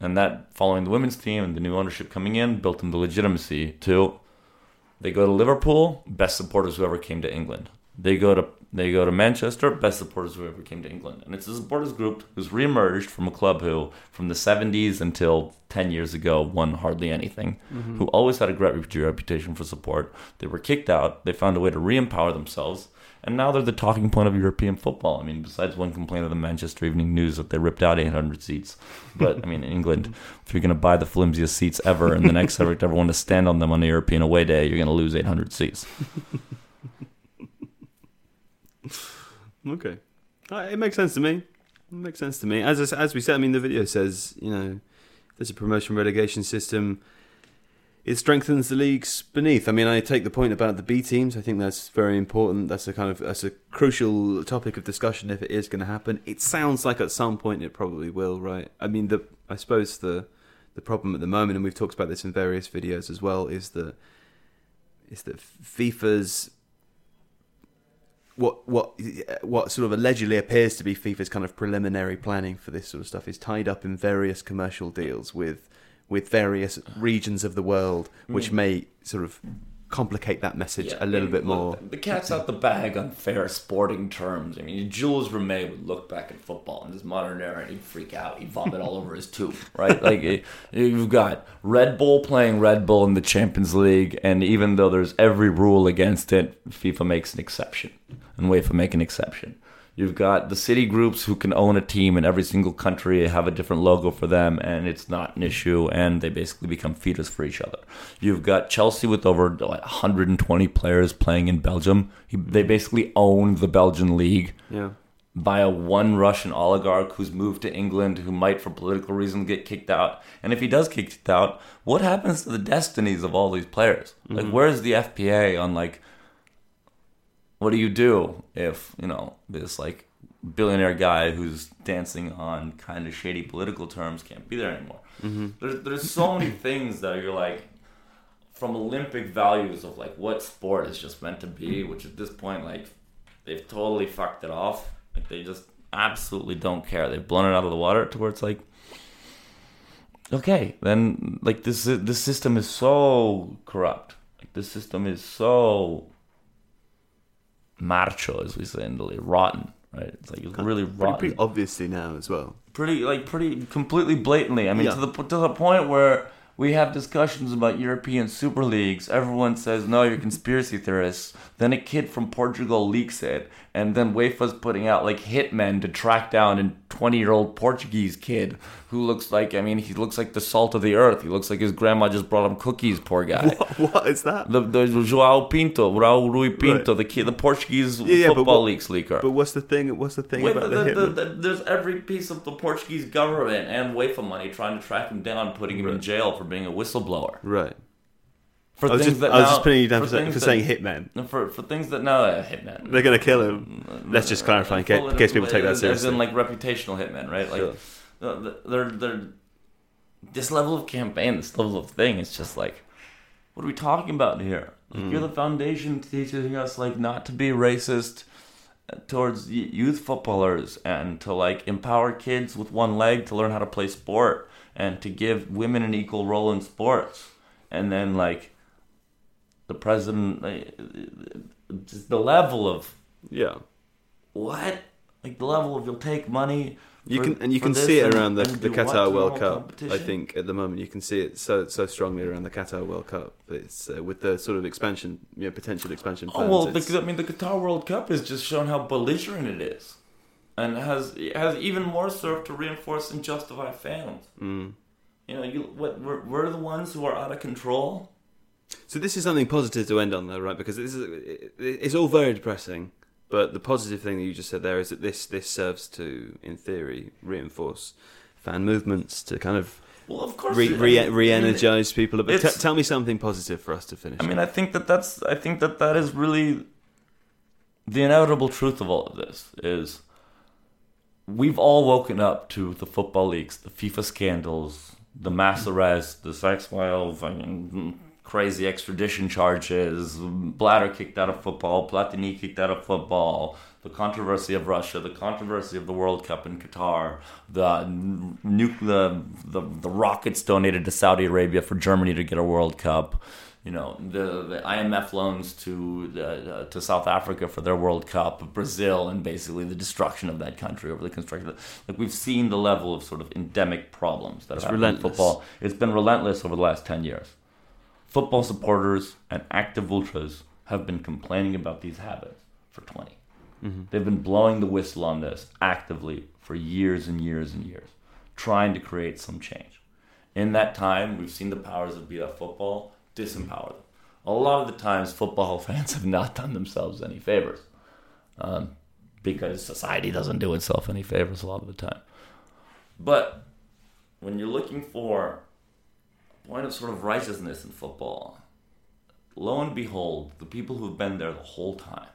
And that, following the women's team and the new ownership coming in, built them the legitimacy to. They go to Liverpool, best supporters who ever came to England. They go to they go to Manchester, best supporters who ever came to England. And it's a supporters group who's re-emerged from a club who, from the 70s until 10 years ago, won hardly anything, Mm-hmm. who always had a great reputation for support. They were kicked out. They found a way to re-empower themselves. And now they're the talking point of European football. I mean, besides one complaint of the Manchester Evening News that they ripped out 800 seats. But, I mean, in England, if you're going to buy the flimsiest seats ever and the next ever ever want to stand on them on a European away day, you're going to lose 800 seats. Okay, Uh, it makes sense to me. It makes sense to me. As I as we said, I mean, the video says you know, there's a promotion relegation system. It strengthens the leagues beneath. I mean, I take the point about the B teams. I think that's very important. That's a kind of that's a crucial topic of discussion if it is going to happen. It sounds like at some point it probably will, right? I mean, the I suppose the the problem at the moment, and we've talked about this in various videos as well, is that is that FIFA's what what what sort of allegedly appears to be FIFA's kind of preliminary planning for this sort of stuff is tied up in various commercial deals with with various regions of the world, which hmm. may sort of complicate that message Yeah, a little bit more. The cat's out the bag on fair sporting terms. I mean, Jules Rimet would look back at football in this modern era and he'd freak out. He'd vomit all over his tube, right? Like, you've got Red Bull playing Red Bull in the Champions League, and even though there's every rule against it, FIFA makes an exception, and UEFA make an exception. You've got the city groups who can own a team in every single country, have a different logo for them, and it's not an issue, and they basically become feeders for each other. You've got Chelsea with over what, 120 players playing in Belgium. They mm-hmm. basically own the Belgian league Yeah, by a one Russian oligarch who's moved to England, who might, for political reasons, get kicked out. And if he does get kicked out, what happens to the destinies of all these players? Like, mm-hmm. where's the FPA on like, what do you do if you know this like billionaire guy who's dancing on kind of shady political terms can't be there anymore? Mm-hmm. There's there's so many things that you're like from Olympic values of like what sport is just meant to be, which at this point like they've totally fucked it off. Like they just absolutely don't care. They've blown it out of the water to where it's like, okay, then like this this system is so corrupt. Like this system is so macho, as we say in Italy, rotten. Right? It's like it's really pretty, rotten pretty obviously now as well. pretty like pretty completely blatantly. I mean, Yeah. to the to the point where we have discussions about European super leagues. Everyone says no, you're conspiracy theorists. Then a kid from Portugal leaks it, and then UEFA's putting out like hitmen to track down a 20 year old Portuguese kid who looks like I mean he looks like the salt of the earth. He looks like his grandma just brought him cookies. Poor guy. What, what is that? The, the Joao Pinto, Raul Rui Pinto, Right. the kid, the Portuguese Yeah, yeah, football what- leagues leaker. But what's the thing? What's the thing Wait, about the, the, the, there's every piece of the Portuguese government and UEFA money trying to track him down, putting him in jail for being a whistleblower. right. For I was things just, that I was now- just putting you down for, saying, things for saying hitman. no, for for things that now uh, hitman. They're going to kill him. Let's just clarify in case, in case people take that seriously. As in like reputational hitmen, right? Like Sure. the- the- they're they're this level of campaign, this level of thing. It's just like, what are we talking about here? Like, You're Mm. the foundation teaching us like not to be racist uh, towards youth footballers and to like empower kids with one leg to learn how to play sport and to give women an equal role in sports. And then like the president, uh, just the level of yeah. what? Like the level of you'll take money. You for- can and you can see it and- around the, the Qatar World Cup. I think at the moment you can see it so so strongly around the Qatar World Cup. It's uh, with the sort of expansion, you know, potential expansion Oh well, it's- because I mean, the Qatar World Cup has just shown how belligerent it is, and has has even more served to reinforce and justify fans. Mm. You know, you what we're, we're the ones who are out of control. So this is something positive to end on, though, right? Because this is it's all very depressing. But the positive thing that you just said there is that this this serves to, in theory, reinforce fan movements to kind of Well, of course, re, re, re-energize people. But t- tell me something positive for us to finish. I mean, I think that that's. I think that that is really the inevitable truth of all of this is we've all woken up to the football leaks, the FIFA scandals, the mass arrests, the sex wild, fucking crazy extradition charges, Blatter kicked out of football, Platini kicked out of football, the controversy of Russia, the controversy of the World Cup in Qatar, the nuke, the, the the rockets donated to Saudi Arabia for Germany to get a World Cup. You know the, the IMF loans to uh, to South Africa for their World Cup, Brazil, and basically the destruction of that country over the construction. Like we've seen the level of sort of endemic problems that It's have happened in relentless. football. It's been relentless over the last ten years. Football supporters and active ultras have been complaining about these habits for twenty. Mhm. They've been blowing the whistle on this actively for years and years and years, trying to create some change. In that time, we've seen the powers that be of football disempower them. A lot of the times, football fans have not done themselves any favors um, because society doesn't do itself any favors a lot of the time. But when you're looking for point of sort of righteousness in football, lo and behold, the people who've been there the whole time,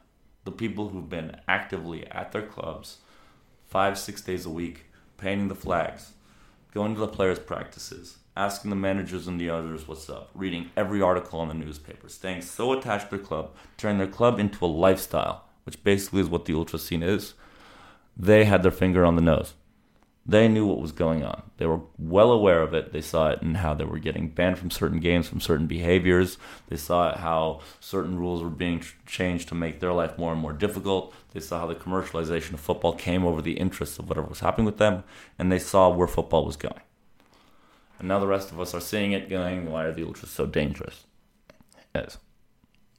the people who've been actively at their clubs five, six days a week, painting the flags, going to the players' practices, asking the managers and the others what's up, reading every article in the newspaper, staying so attached to their club, turning their club into a lifestyle, which basically is what the ultra scene is. They had their finger on the nose. They knew what was going on. They were well aware of it. They saw it and how they were getting banned from certain games, from certain behaviors. They saw it how certain rules were being ch- changed to make their life more and more difficult. They saw how the commercialization of football came over the interests of whatever was happening with them, and they saw where football was going. And now the rest of us are seeing it going, why are the ultras so dangerous? Yes.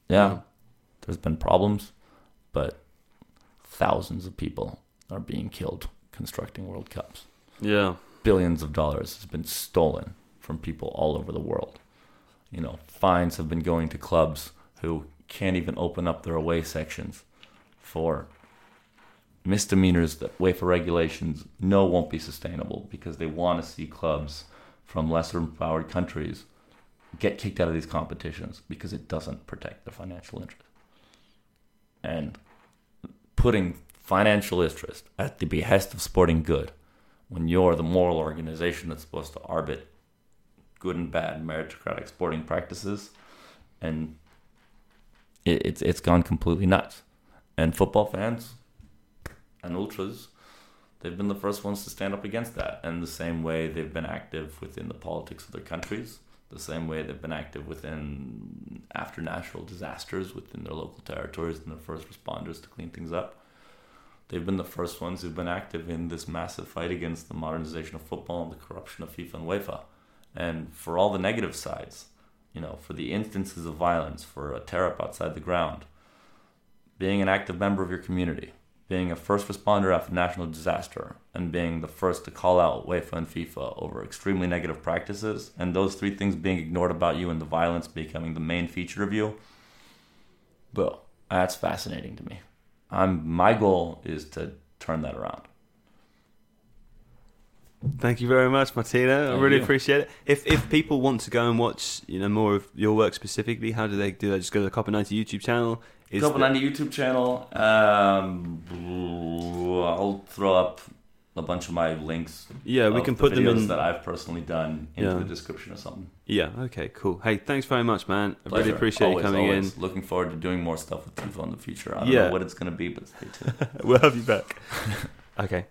Yeah, mm-hmm. there's been problems, but thousands of people are being killed constructing World Cups. Yeah. Billions of dollars has been stolen from people all over the world. You know, fines have been going to clubs who can't even open up their away sections for misdemeanors that UEFA regulations know won't be sustainable because they want to see clubs from lesser empowered countries get kicked out of these competitions because it doesn't protect their financial interest. And putting financial interest at the behest of sporting good when you're the moral organization that's supposed to arbit good and bad meritocratic sporting practices and it, it's it's gone completely nuts. And football fans and ultras they've been the first ones to stand up against that. And the same way they've been active within the politics of their countries the same way they've been active within after natural disasters within their local territories and their first responders to clean things up they've been the first ones who've been active in this massive fight against the modernization of football and the corruption of FIFA and UEFA. And for all the negative sides, you know, for the instances of violence, for a tear up outside the ground, being an active member of your community, being a first responder after national disaster, and being the first to call out UEFA and FIFA over extremely negative practices, and those three things being ignored about you and the violence becoming the main feature of you, well, that's fascinating to me. I'm my goal is to turn that around. Thank you very much, Martino. I really you. appreciate it. If if people want to go and watch, you know, more of your work specifically, how do they do that? Just go to the Copa 90 YouTube channel. Is the- on the YouTube channel. Um, I'll throw up a bunch of my links. yeah, we can the put them videos in. that I've personally done into Yeah. the description or something. Yeah. Okay. Cool. Hey, thanks very much, man. I really appreciate always, you coming always. Looking forward to doing more stuff with TIFO in the future. I don't Yeah. know what it's going to be, but stay tuned. we'll have you back. okay.